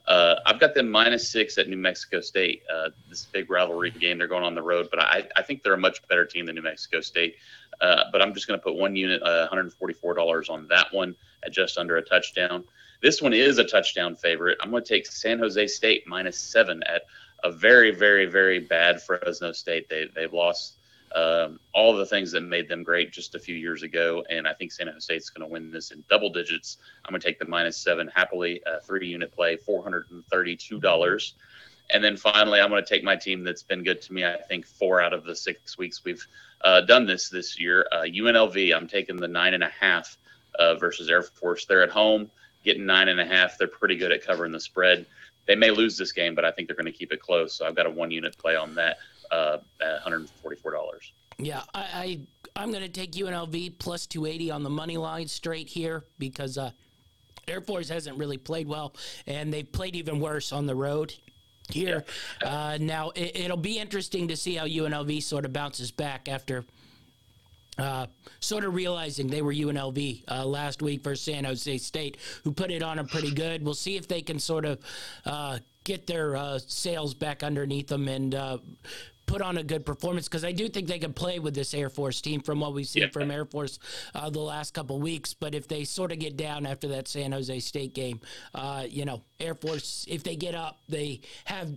Uh, I've got them minus six at New Mexico State. Uh, this big rivalry game, they're going on the road, but I, I think they're a much better team than New Mexico State. Uh, but I'm just going to put one unit, $144 uh, on that one at just under a touchdown. This one is a touchdown favorite. I'm going to take San Jose State minus seven at a very, very, very bad Fresno State. They they've lost um, all the things that made them great just a few years ago, and I think San Jose State's going to win this in double digits. I'm going to take the minus seven happily. Three unit play, four hundred and thirty-two dollars. And then finally, I'm going to take my team that's been good to me. I think four out of the six weeks we've uh, done this this year. Uh, UNLV, I'm taking the nine and a half uh, versus Air Force. They're at home getting nine and a half. They're pretty good at covering the spread. They may lose this game, but I think they're going to keep it close. So I've got a one unit play on that uh, at $144. Yeah, I, I am going to take UNLV plus 280 on the money line straight here because uh, Air Force hasn't really played well, and they've played even worse on the road here. Uh, now it, will be interesting to see how UNLV sort of bounces back after uh, sort of realizing they were UNLV uh, last week versus San Jose State, who put it on them pretty good. We'll see if they can sort of uh, get their uh, sails back underneath them and uh, put on a good performance because I do think they can play with this Air Force team from what we've seen yeah. from Air Force uh, the last couple weeks. But if they sort of get down after that San Jose State game, uh, you know, Air Force, if they get up, they have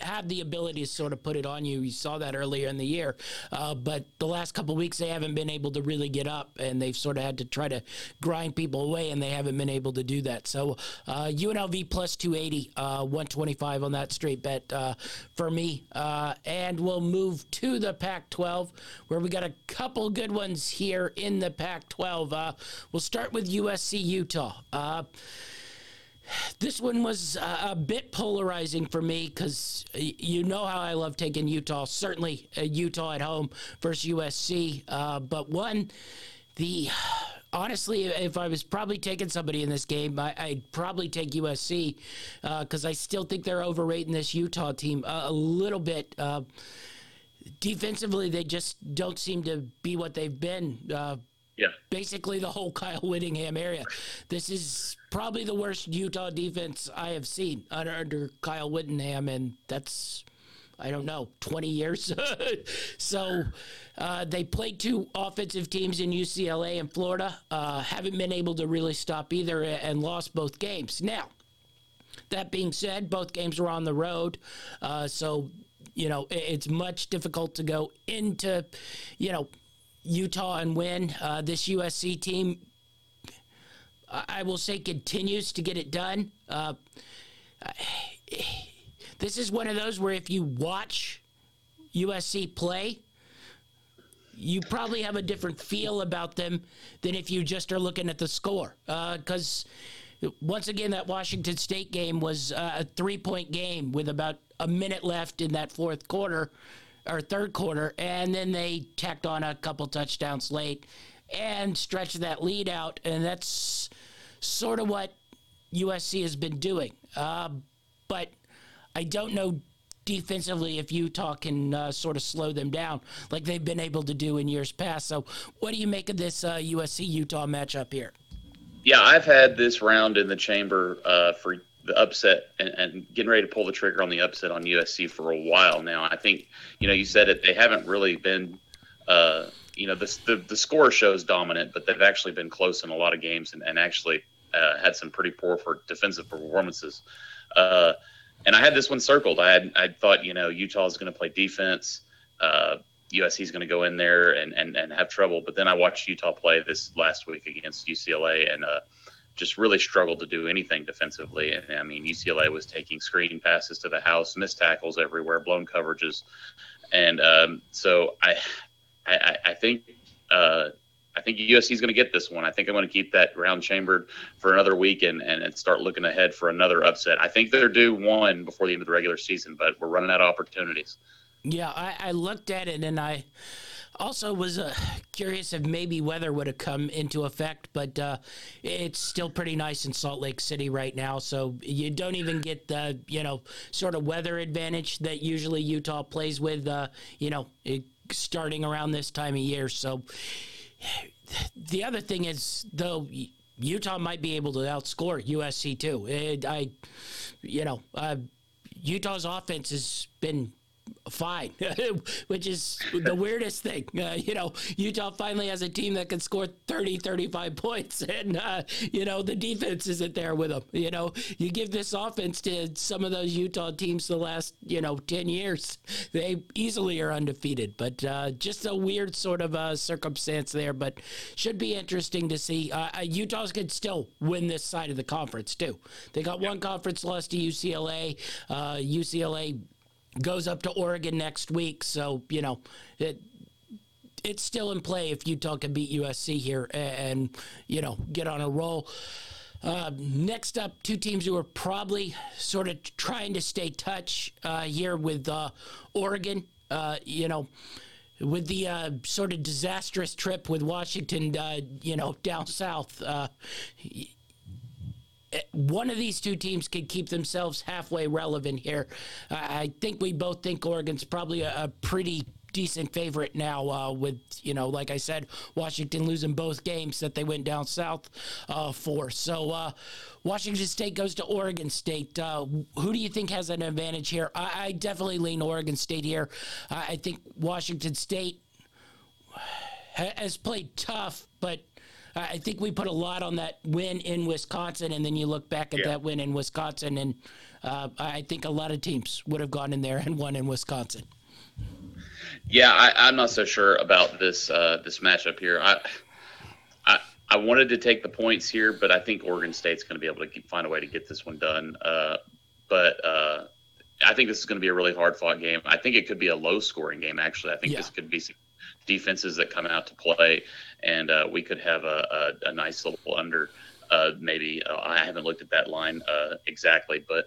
have the ability to sort of put it on you. You saw that earlier in the year, uh, but the last couple weeks they haven't been able to really get up, and they've sort of had to try to grind people away, and they haven't been able to do that. So uh, UNLV plus 280, uh, 125 on that straight bet uh, for me, uh, and we'll move to the Pac-12 where we got a couple good ones here in the Pac-12. Uh, we'll start with USC Utah. This one was a bit polarizing for me because you know how I love taking Utah. Certainly, uh, Utah at home versus USC. Uh, but one, the honestly, if I was probably taking somebody in this game, I, would probably take USC because uh, I still think they're overrating this Utah team a, a little bit. Uh, defensively, they just don't seem to be what they've been. Uh, yeah. Basically, the whole <laughs> Kyle Whittingham area. This is probably the worst Utah defense I have seen under, under Kyle Whittingham, and that's I don't know, 20 years. <laughs> so uh, they played two offensive teams in UCLA and Florida. Uh, haven't been able to really stop either and lost both games. Now, that being said, both games were on the road. Uh, so, you know, it's much difficult to go into, you know, Utah and win. Uh, this USC team, I will say, continues to get it done. Uh, <sighs> this is one of those where if you watch USC play, you probably have a different feel about them than if you just are looking at the score. Because uh, once again, that Washington State game was uh, a three point game with about a minute left in that fourth quarter or third quarter, and then they tacked on a couple touchdowns late and stretched that lead out. And that's sort of what USC has been doing. Uh, but I don't know defensively if Utah can uh, sort of slow them down like they've been able to do in years past. So, what do you make of this uh, USC Utah matchup here? Yeah, I've had this round in the chamber uh, for the upset and, and, getting ready to pull the trigger on the upset on USC for a while now. I think, you know, you said it, they haven't really been, uh, you know, the, the, the score shows dominant, but they've actually been close in a lot of games and, and actually uh, had some pretty poor for defensive performances. Uh, and I had this one circled. I had I thought you know Utah is going to play defense. Uh, USC is going to go in there and, and and have trouble. But then I watched Utah play this last week against UCLA and uh, just really struggled to do anything defensively. And I mean UCLA was taking screen passes to the house, missed tackles everywhere, blown coverages, and um, so I I, I think. Uh, I think USC is going to get this one. I think I'm going to keep that round chambered for another week and, and, and, start looking ahead for another upset. I think they're due one before the end of the regular season, but we're running out of opportunities. Yeah, I, I looked at it and I also was uh, curious if maybe weather would have come into effect, but uh, it's still pretty nice in Salt Lake City right now. So you don't even get the, you know, sort of weather advantage that usually Utah plays with, uh, you know, starting around this time of year. So the other thing is, though, Utah might be able to outscore USC too. It, I, you know, uh, Utah's offense has been fine, <laughs> which is the weirdest thing. Uh, you know, Utah finally has a team that can score 30, 35 <laughs> points, and, uh, you know, the defense isn't there with them. You know, you give this offense to some of those Utah teams the last, you know, 10 years, they easily are undefeated. But uh, just a weird sort of uh, circumstance there, but should be interesting to see. Uh, uh, Utah's could still win this side of the conference, too. They got one conference loss to UCLA. UCLA goes up to Oregon next week. So, you know, it, it's still in play if Utah can beat USC here and, you know, get on a roll. Uh, next up, two teams who are probably sort of trying to stay touch uh, here with uh, Oregon. Uh, you know, with the uh, sort of disastrous trip with Washington, uh, you know, down south one of these two teams could keep themselves halfway relevant here. I think we both think Oregon's probably a, a pretty decent favorite now uh, with you know like i said washington losing both games that they went down south uh, for. So uh, washington state goes to oregon state. Uh, who do you think has an advantage here? I, I definitely lean oregon state here. I think washington state <sighs> has played tough but I think we put a lot on that win in Wisconsin, and then you look back at yeah. that win in Wisconsin, and uh, I think a lot of teams would have gone in there and won in Wisconsin. Yeah, I, am not so sure about this uh, this matchup here. I, I I wanted to take the points here, but I think Oregon State's going to be able to keep, find a way to get this one done. Uh, but uh, I think this is going to be a really hard fought game. I think it could be a low scoring game. Actually, I think yeah. this could be defenses that come out to play, and uh, we could have a, a, a nice little under. Uh, maybe uh, I haven't looked at that line uh, exactly, but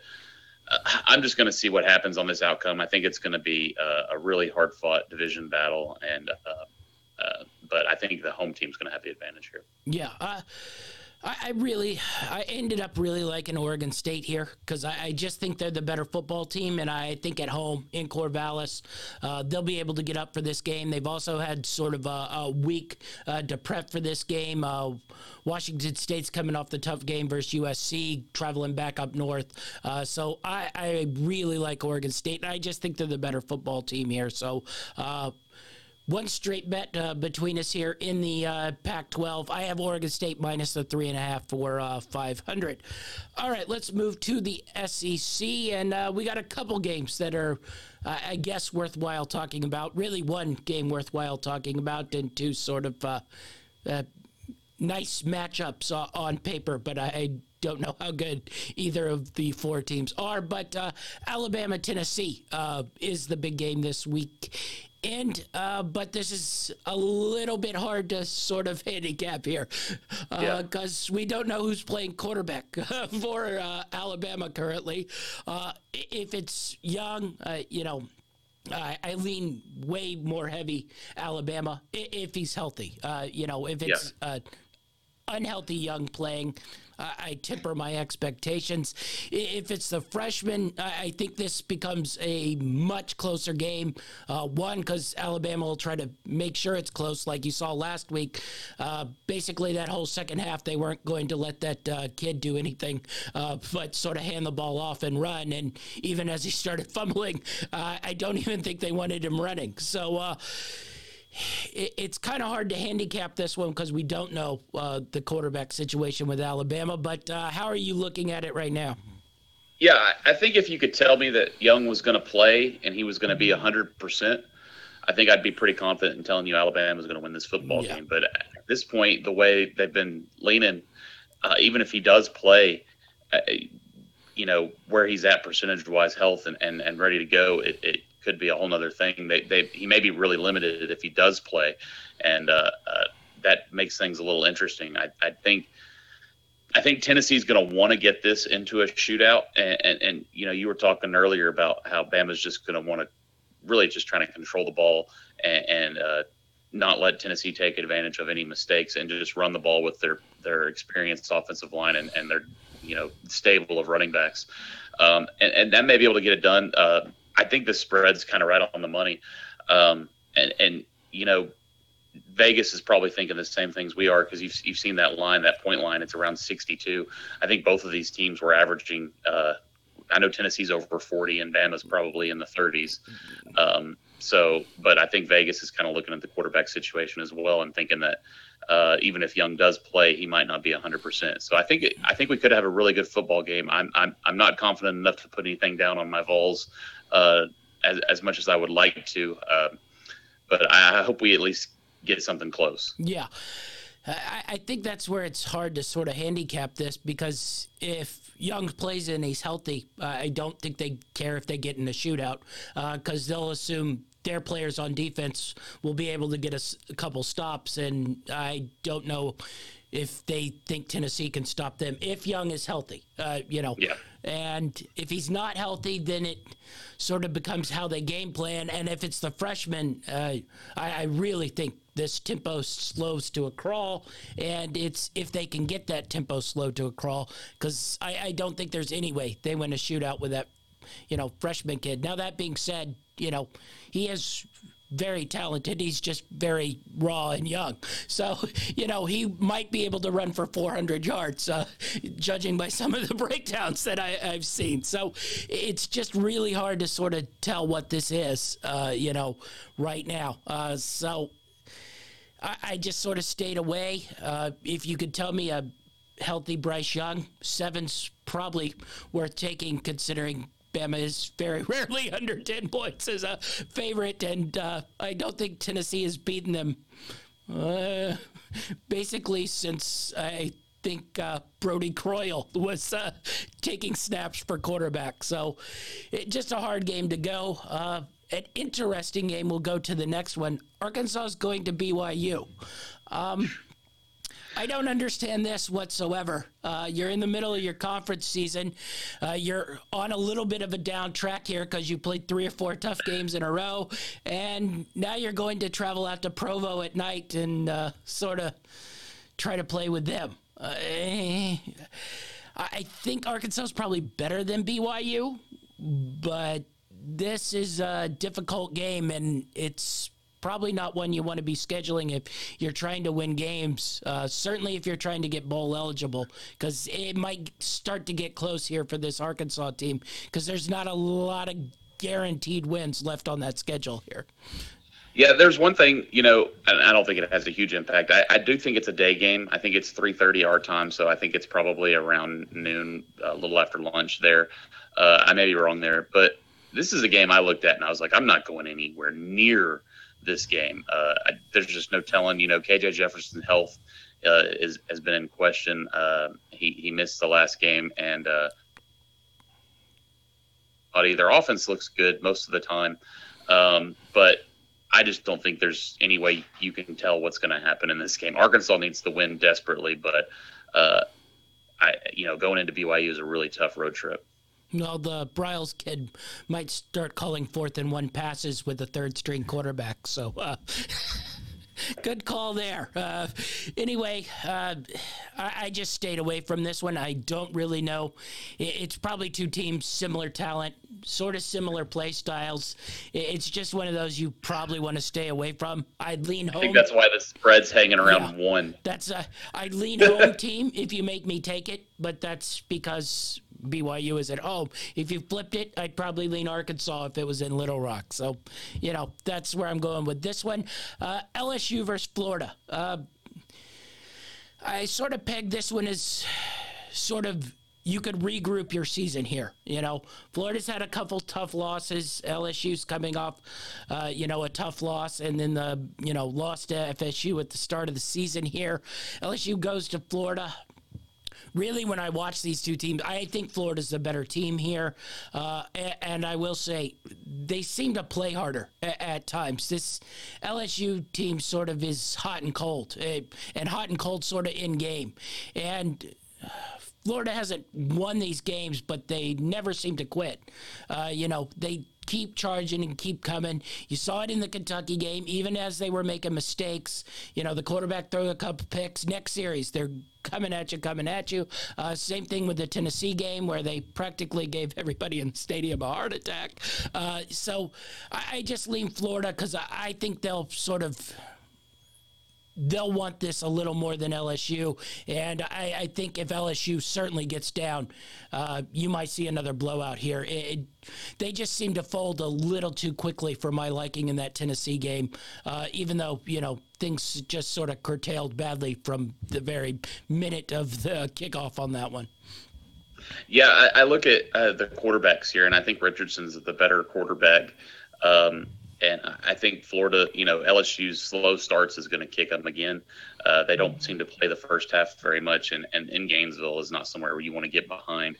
uh, I'm just going to see what happens on this outcome. I think it's going to be a really hard fought division battle, and but I think the home team's going to have the advantage here. Yeah. I, I really, I ended up really liking Oregon State here because I, I, just think they're the better football team, and I think at home in Corvallis, uh, they'll be able to get up for this game. They've also had sort of a, a week uh, to prep for this game. Uh, Washington State's coming off the tough game versus USC, traveling back up north. Uh, so I, I, really like Oregon State, and I just think they're the better football team here. So uh, one straight bet uh, between us here in the uh, Pac 12. I have Oregon State minus the three and a half for uh, 500. All right, let's move to the SEC. And uh, we got a couple games that are, uh, I guess, worthwhile talking about. Really, one game worthwhile talking about, and two sort of uh, nice matchups on paper, but I don't know how good either of the four teams are. But Alabama, Tennessee is the big game this week and uh, but this is a little bit hard to sort of <laughs> handicap here because uh, yeah. we don't know who's playing quarterback <laughs> for uh, Alabama currently. Uh, if it's young, uh, you know. I, I lean way more heavy Alabama if he's healthy. Uh, you know, if it's yeah. Uh, unhealthy young playing, I temper my expectations. If it's the freshman, I think this becomes a much closer game. Uh, one, because Alabama will try to make sure it's close, like you saw last week. Uh, basically, that whole second half, they weren't going to let that uh, kid do anything uh, but sort of hand the ball off and run. And even as he started <laughs> fumbling, uh, I don't even think they wanted him running. So, uh, it's kind of hard to handicap this one because we don't know uh, the quarterback situation with Alabama. But uh, how are you looking at it right now? Yeah, I think if you could tell me that Young was going to play and he was going to be 100%, I think I'd be pretty confident in telling you Alabama was going to win this football yeah. game. But at this point, the way they've been leaning, uh, even if he does play, uh, you know, where he's at percentage wise, health and, and, and ready to go, it, it could be a whole other thing. They, they, he may be really limited if he does play, and uh, uh, that makes things a little interesting. I, I think. I think Tennessee's going to want to get this into a shootout, and, and, and, you know you were talking earlier about how Bama's just going to want to really just trying to control the ball and, and uh, not let Tennessee take advantage of any mistakes and just run the ball with their their experienced offensive line and, and their you know stable of running backs, um, and, and that may be able to get it done. Uh, I think the spread's kind of right on the money. Um, and, and, you know, Vegas is probably thinking the same things we are because you've, you've seen that line, that point line. It's around 62. I think both of these teams were averaging. Uh, I know Tennessee's over 40 and Bama's probably in the 30s. Um, so, but I think Vegas is kind of looking at the quarterback situation as well and thinking that uh, even if Young does play, he might not be 100%. So I think I think we could have a really good football game. I'm I'm I'm not confident enough to put anything down on my Vols uh, as, as much as I would like to. Uh, but I hope we at least get something close. Yeah. I, I think that's where it's hard to sort of handicap this because if Young plays and he's healthy, I don't think they care if they get in a shootout because uh, they'll assume their players on defense will be able to get a, a couple stops. And I don't know if they think Tennessee can stop them if Young is healthy. Uh, you know, yeah. And if he's not healthy, then it sort of becomes how they game plan. And if it's the freshman, uh, I, I, really think this tempo slows to a crawl. And it's if they can get that tempo slow to a crawl, because I, I don't think there's any way they win a shootout with that, you know, freshman kid. Now that being said, you know, he has very talented. He's just very raw and young. So, <laughs> you know, he might be able to run for 400 yards, uh, judging by some of the <laughs> breakdowns that I, have seen. So it's just really hard to sort of tell what this is, uh, you know, right now. Uh, so I, I, just sort of stayed away. Uh, if you could tell me a healthy Bryce Young, seven's probably worth taking considering Bama is very <laughs> rarely under 10 points as a favorite, and uh, I don't think Tennessee has beaten them uh, basically since I think uh, Brodie Croyle was uh, taking snaps for quarterback. So it, just a hard game to go. Uh, an interesting game. We'll go to the next one. Arkansas is going to BYU. Um, I don't understand this whatsoever. Uh, you're in the middle of your conference season. Uh, you're on a little bit of a down track here because you played three or four tough games in a row, and now you're going to travel out to Provo at night and uh, sort of try to play with them. Uh, I think Arkansas is probably better than BYU, but this is a difficult game, and it's probably not one you want to be scheduling if you're trying to win games. Uh, certainly, if you're trying to get bowl eligible, because it might start to get close here for this Arkansas team, because there's not a lot of guaranteed wins left on that schedule here. Yeah, there's one thing, you know, I don't think it has a huge impact. I, I do think it's a day game. I think it's 3:30 our time, so I think it's probably around noon, a little after lunch there. Uh, I may be wrong there, but this is a game I looked at and I was like, I'm not going anywhere near this game. Uh, I, there's just no telling. You know, KJ Jefferson's health uh, is has been in question. Uh, he he missed the last game, and uh, their offense looks good most of the time, um, but I just don't think there's any way you can tell what's going to happen in this game. Arkansas needs to win desperately, but uh, I you know going into BYU is a really tough road trip. Well, the Briles kid might start calling fourth and one passes with a third string quarterback. So, uh, <laughs> good call there. Uh, anyway, uh, I, I, just stayed away from this one. I don't really know. It's probably two teams, similar talent, sort of similar play styles. It's just one of those you probably want to stay away from. I'd lean home. I think that's why the spread's hanging around yeah, one. That's a, I'd lean home <laughs> team if you make me take it, but that's because BYU is at home. If you flipped it, I'd probably lean Arkansas if it was in Little Rock. So, you know, that's where I'm going with this one. Uh, LSU versus Florida. Uh, I sort of pegged this one as sort of you could regroup your season here. You know, Florida's had a couple tough losses. LSU's coming off, uh, you know, a tough loss, and then the you know lost to FSU at the start of the season here. LSU goes to Florida really, when I watch these two teams, I think Florida's the better team here. Uh, and I will say, they seem to play harder at, at, times. This LSU team sort of is hot and cold, uh, and hot and cold sort of in game. And Florida hasn't won these games, but they never seem to quit. Uh, you know, they keep charging and keep coming. You saw it in the Kentucky game, even as they were making mistakes. You know, the quarterback threw a couple picks. Next series, they're coming at you, coming at you. Uh, same thing with the Tennessee game where they practically gave everybody in the stadium a heart attack. Uh, so I, I, just lean Florida because I, I think they'll sort of they'll want this a little more than LSU. And I, I think if LSU certainly gets down, uh, you might see another blowout here. It, it, they just seem to fold a little too quickly for my liking in that Tennessee game, uh, even though, you know, things just sort of curtailed badly from the very minute of the kickoff on that one. Yeah, I, I look at uh, the quarterbacks here, and I think Richardson's the better quarterback. Um, and I think Florida, you know, LSU's slow starts is going to kick them again. Uh, they don't seem to play the first half very much, and, and in Gainesville is not somewhere where you want to get behind.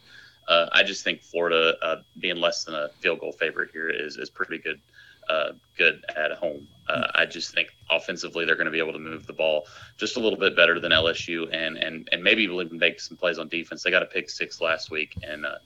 Uh, I just think Florida uh, being less than a field goal favorite here is is pretty good. Uh, good at home. Uh, I just think offensively they're going to be able to move the ball just a little bit better than LSU, and and and maybe even make some plays on defense. They got a pick six last week, and uh,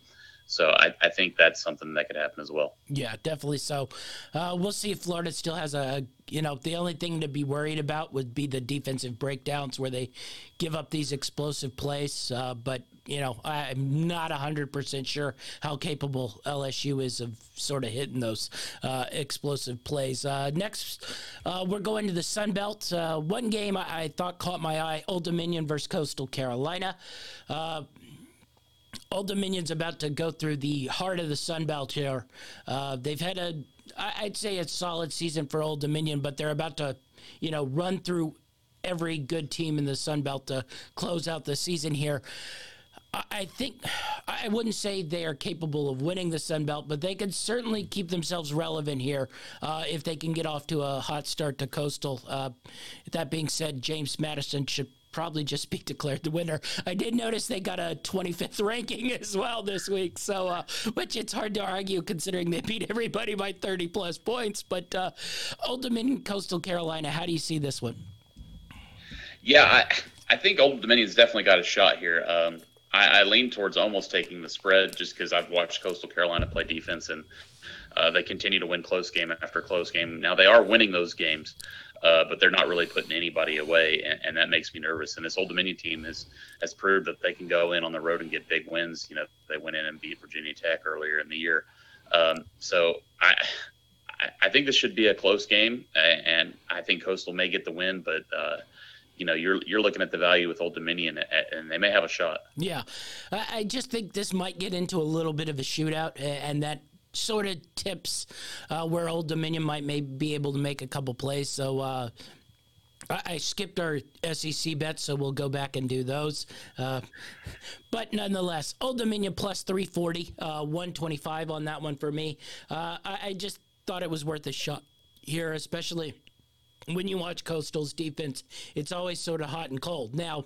so I, I think that's something that could happen as well. Yeah, definitely so. Uh, we'll see if Florida still has a, you know, the only thing to be worried about would be the defensive breakdowns where they give up these explosive plays. Uh, but, you know, I'm not 100% sure how capable LSU is of sort of hitting those uh, explosive plays. Uh, next, uh, we're going to the Sun Belt. Uh, one game I, I, thought caught my eye Old Dominion versus Coastal Carolina. Old Dominion's about to go through the heart of the Sun Belt here. Uh, they've had a, I'd say, a solid season for Old Dominion, but they're about to, you know, run through every good team in the Sun Belt to close out the season here. I think I wouldn't say they are capable of winning the Sun Belt, but they could certainly keep themselves relevant here uh, if they can get off to a hot start to Coastal. Uh, that being said, James Madison should probably just be <laughs> declared the winner. I did notice they got a 25th ranking <laughs> as well this week, so uh, which it's hard to argue considering they beat everybody by 30 plus points. But uh, Old Dominion, Coastal Carolina, how do you see this one? Yeah, I, I think Old Dominion's definitely got a shot here. Um, I, I lean towards almost taking the spread just because I've watched Coastal Carolina play defense and uh, they continue to win close game after close game. Now they are winning those games, uh, but they're not really putting anybody away, and, and, that makes me nervous. And this Old Dominion team has has proved that they can go in on the road and get big wins. You know, they went in and beat Virginia Tech earlier in the year. Um, so I. I think this should be a close game, and I think Coastal may get the win, but uh, you know you're you're looking at the value with Old Dominion, and they may have a shot. Yeah, I just think this might get into a little bit of a shootout, and that sort of tips uh, where Old Dominion might may be able to make a couple plays. So uh, I, I, skipped our SEC bets, so we'll go back and do those. Uh, but nonetheless, Old Dominion plus 340, uh, 125 on that one for me. Uh, I, I just thought it was worth a shot here, especially when you watch Coastal's defense, it's always sort of hot and cold. Now,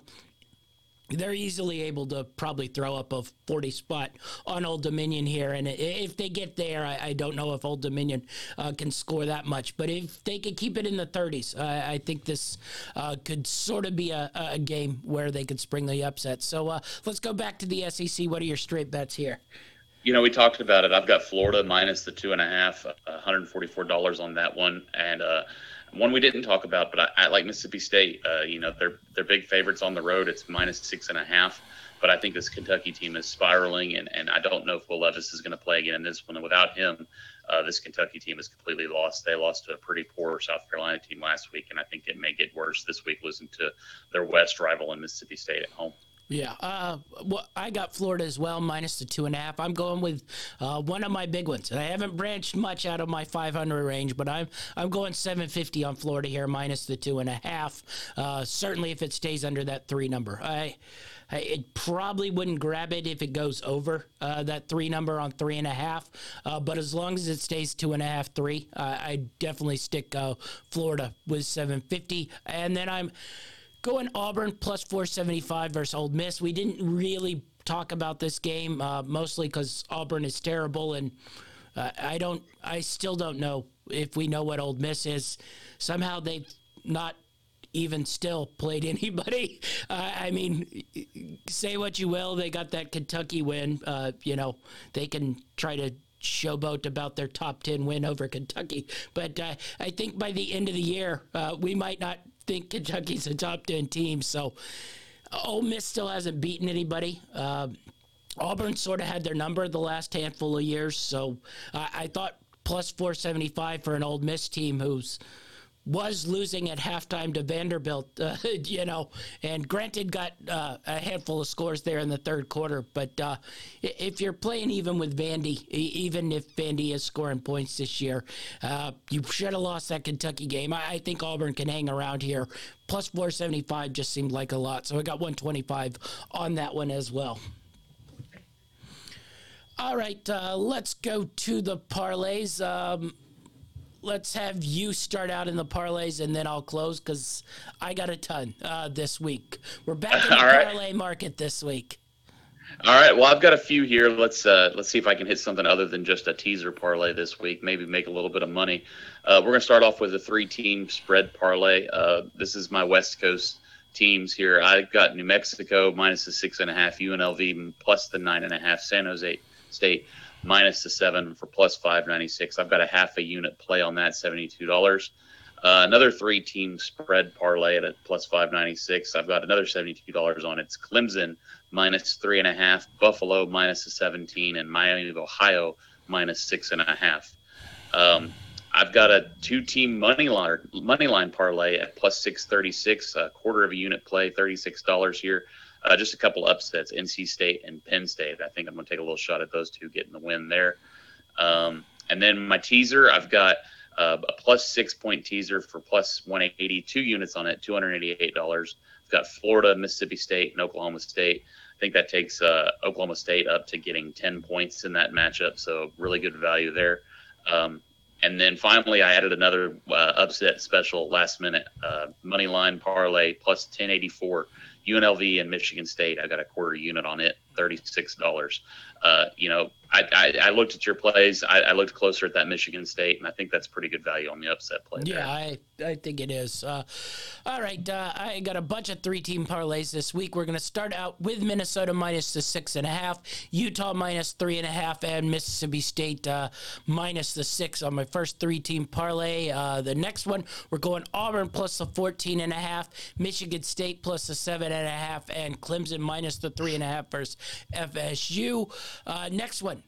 they're easily able to probably throw up a 40 spot on Old Dominion here. And if they get there, I, I don't know if Old Dominion uh, can score that much. But if they could keep it in the 30s, I, I think this uh, could sort of be a, a, game where they could spring the upset. So uh, let's go back to the SEC. What are your straight bets here? you know, we talked about it. I've got Florida minus the two and a half, $144 on that one. And uh, one we didn't talk about, but I, I like Mississippi State. Uh, you know, they're they're big favorites on the road. It's minus six and a half. But I think this Kentucky team is spiraling, and, and I don't know if Will Levis is going to play again in this one. Without him, uh, this Kentucky team is completely lost. They lost to a pretty poor South Carolina team last week, and I think it may get worse this week losing to their West rival in Mississippi State at home. Yeah, uh, well, I got Florida as well, minus the two and a half. I'm going with uh, one of my big ones. I haven't branched much out of my 500 range, but I'm I'm going 750 on Florida here, minus the two and a half. Uh, certainly, if it stays under that three number, I, I it probably wouldn't grab it if it goes over uh, that three number on three and a half. Uh, but as long as it stays two and a half, three, I definitely stick uh, Florida with 750, and then I'm going Auburn plus 475 versus Ole Miss. We didn't really talk about this game, uh, mostly because Auburn is terrible, and uh, I don't, I still don't know if we know what Ole Miss is. Somehow they've not even still played <laughs> anybody. Uh, I mean, say what you will, they got that Kentucky win. Uh, you know, they can try to showboat about their top 10 win over Kentucky. But uh, I think by the end of the year, uh, we might not think Kentucky's a top 10 team. So Ole Miss still hasn't beaten anybody. Uh, Auburn sort of had their number the last handful of years. So I thought plus 475 for an Ole Miss team who's was losing at halftime to Vanderbilt, uh, <laughs> you know, and granted got uh, a handful of scores there in the third quarter. But uh, if you're playing even with Vandy, even if Vandy is scoring points this year, uh, you should have lost that Kentucky game. I, I, think Auburn can hang around here. Plus 475 just seemed like a lot. So I got 125 on that one as well. All right, uh, let's go to the parlays. Um, let's have you start out in the parlays and then I'll close because I got a ton uh, this week. We're back in <laughs> the right. parlay market this week. All right. Well, I've got a few here. Let's uh, let's see if I can hit something other than just a teaser parlay this week. Maybe make a little bit of money. Uh, we're going to start off with a three-team spread parlay. Uh, this is my West Coast teams here. I've got New Mexico minus the six and a half, UNLV plus the nine and a half, San Jose State minus the seven for plus 596. I've got a half a unit play on that, $72. Uh, another three team spread parlay at a plus 596. I've got another $72 on it. It's Clemson minus three and a half, Buffalo minus a 17, and Miami of Ohio minus six and a half. Um, I've got a two team money line, money line parlay at plus 636, a quarter of a unit play, $36 here. Uh, just a couple upsets, NC State and Penn State. I think I'm going to take a little shot at those two getting the win there. Um, and then my teaser, I've got uh, a plus six point teaser for plus 182 units on it, $288. I've got Florida, Mississippi State, and Oklahoma State. I think that takes uh, Oklahoma State up to getting 10 points in that matchup, so really good value there. Um, and then finally, I added another uh, upset special last minute uh, money line parlay plus 1084 UNLV and Michigan State. I got a quarter unit on it, thirty-six dollars. Uh, you know, I, I, I, looked at your plays. I, I, looked closer at that Michigan State, and I think that's pretty good value on the upset play. Yeah, I, I think it is. Uh, all right, uh, I got a bunch of three-team parlays this week. We're going to start out with Minnesota minus the six and a half, Utah minus three and a half, and Mississippi State uh, minus the six on my first three-team parlay. Uh, the next one, we're going Auburn plus the fourteen and a half, Michigan State plus the seven and a half, and Clemson minus the three and a half versus FSU. Uh, next one,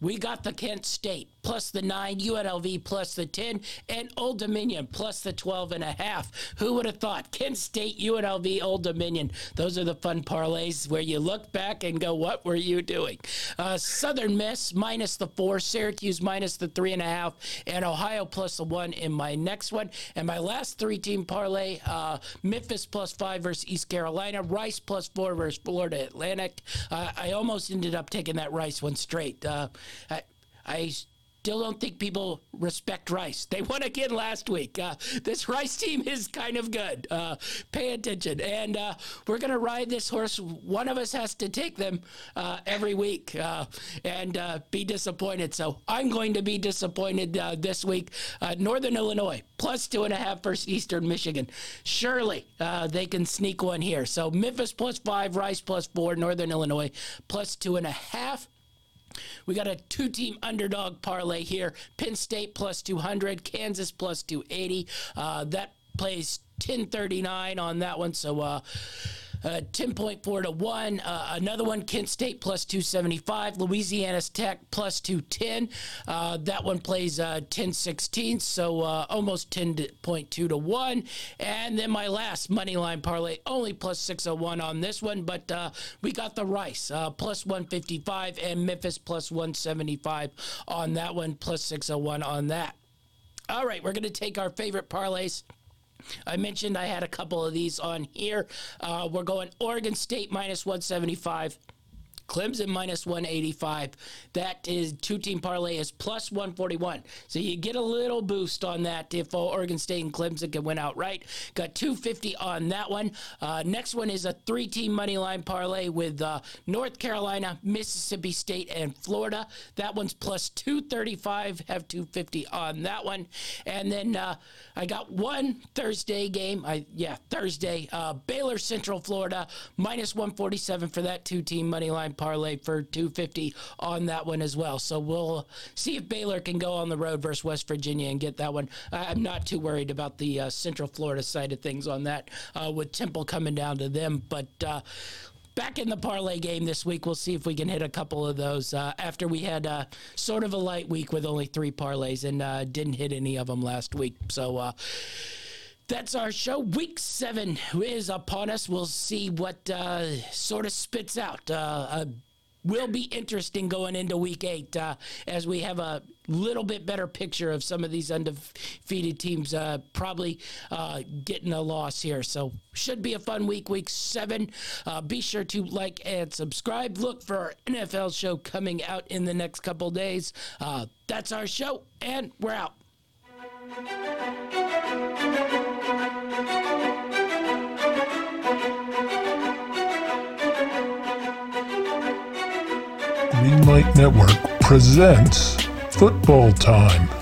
we got the Kent State plus the 9, UNLV plus the 10, and Old Dominion plus the 12 and a half. Who would have thought? Kent State, UNLV, Old Dominion. Those are the fun parlays where you look back and go, what were you doing? Uh, Southern Miss minus the 4, Syracuse minus the 3 and a half, and Ohio plus the 1 in my next one. And my last three team parlay, uh, Memphis plus 5 versus East Carolina, Rice plus 4 versus Florida Atlantic. Uh, I almost ended up taking that Rice one straight. I, I still don't think people respect Rice. They won again last week. Uh, this Rice team is kind of good. Uh, pay attention. And uh, we're going to ride this horse. One of us has to take them uh, every week uh, and uh, be disappointed. So I'm going to be disappointed this week. Northern Illinois, plus two and a half versus Eastern Michigan. Surely they can sneak one here. So Memphis plus five, Rice plus four, Northern Illinois plus two and a half. We got a two team underdog parlay here Penn State plus 200, Kansas plus 280. Uh, that plays 1039 on that one. So, uh, uh, 10.4 to 1. Uh, another one, Kent State plus 275. Louisiana's Tech plus 210. Uh, that one plays uh, 1016, so uh, almost 10.2 to 1. And then my last money line parlay, only plus 601 on this one, but uh, we got the Rice plus 155 and Memphis plus 175 on that one, plus 601 on that. All right, we're going to take our favorite parlays I mentioned I had a couple of these on here. Uh, we're going Oregon State minus 175. Clemson minus 185. That is two team parlay is plus 141. So you get a little boost on that if Oregon State and Clemson can win outright. Got 250 on that one. Uh, next one is a three team money line parlay with uh, North Carolina, Mississippi State, and Florida. That one's plus 235. Have 250 on that one. And then uh, I got one Thursday game. I yeah Thursday. Uh, Baylor Central Florida minus 147 for that two team money line parlay for 250 on that one as well. So we'll see if Baylor can go on the road versus West Virginia and get that one. I'm not too worried about the uh, Central Florida side of things on that uh, with Temple coming down to them. But uh, back in the parlay game this week. We'll see if we can hit a couple of those uh, after we had uh, sort of a light week with only three parlays and uh, didn't hit any of them last week. So uh, that's our show. Week seven is upon us. We'll see what uh, sort of spits out. Uh, will be interesting going into week eight uh, as we have a little bit better picture of some of these undefeated teams uh, probably uh, getting a loss here. So, should be a fun week, week seven. Uh, be sure to like and subscribe. Look for our NFL show coming out in the next couple days. Uh, that's our show, and we're out. Greenlight Network presents Football Time.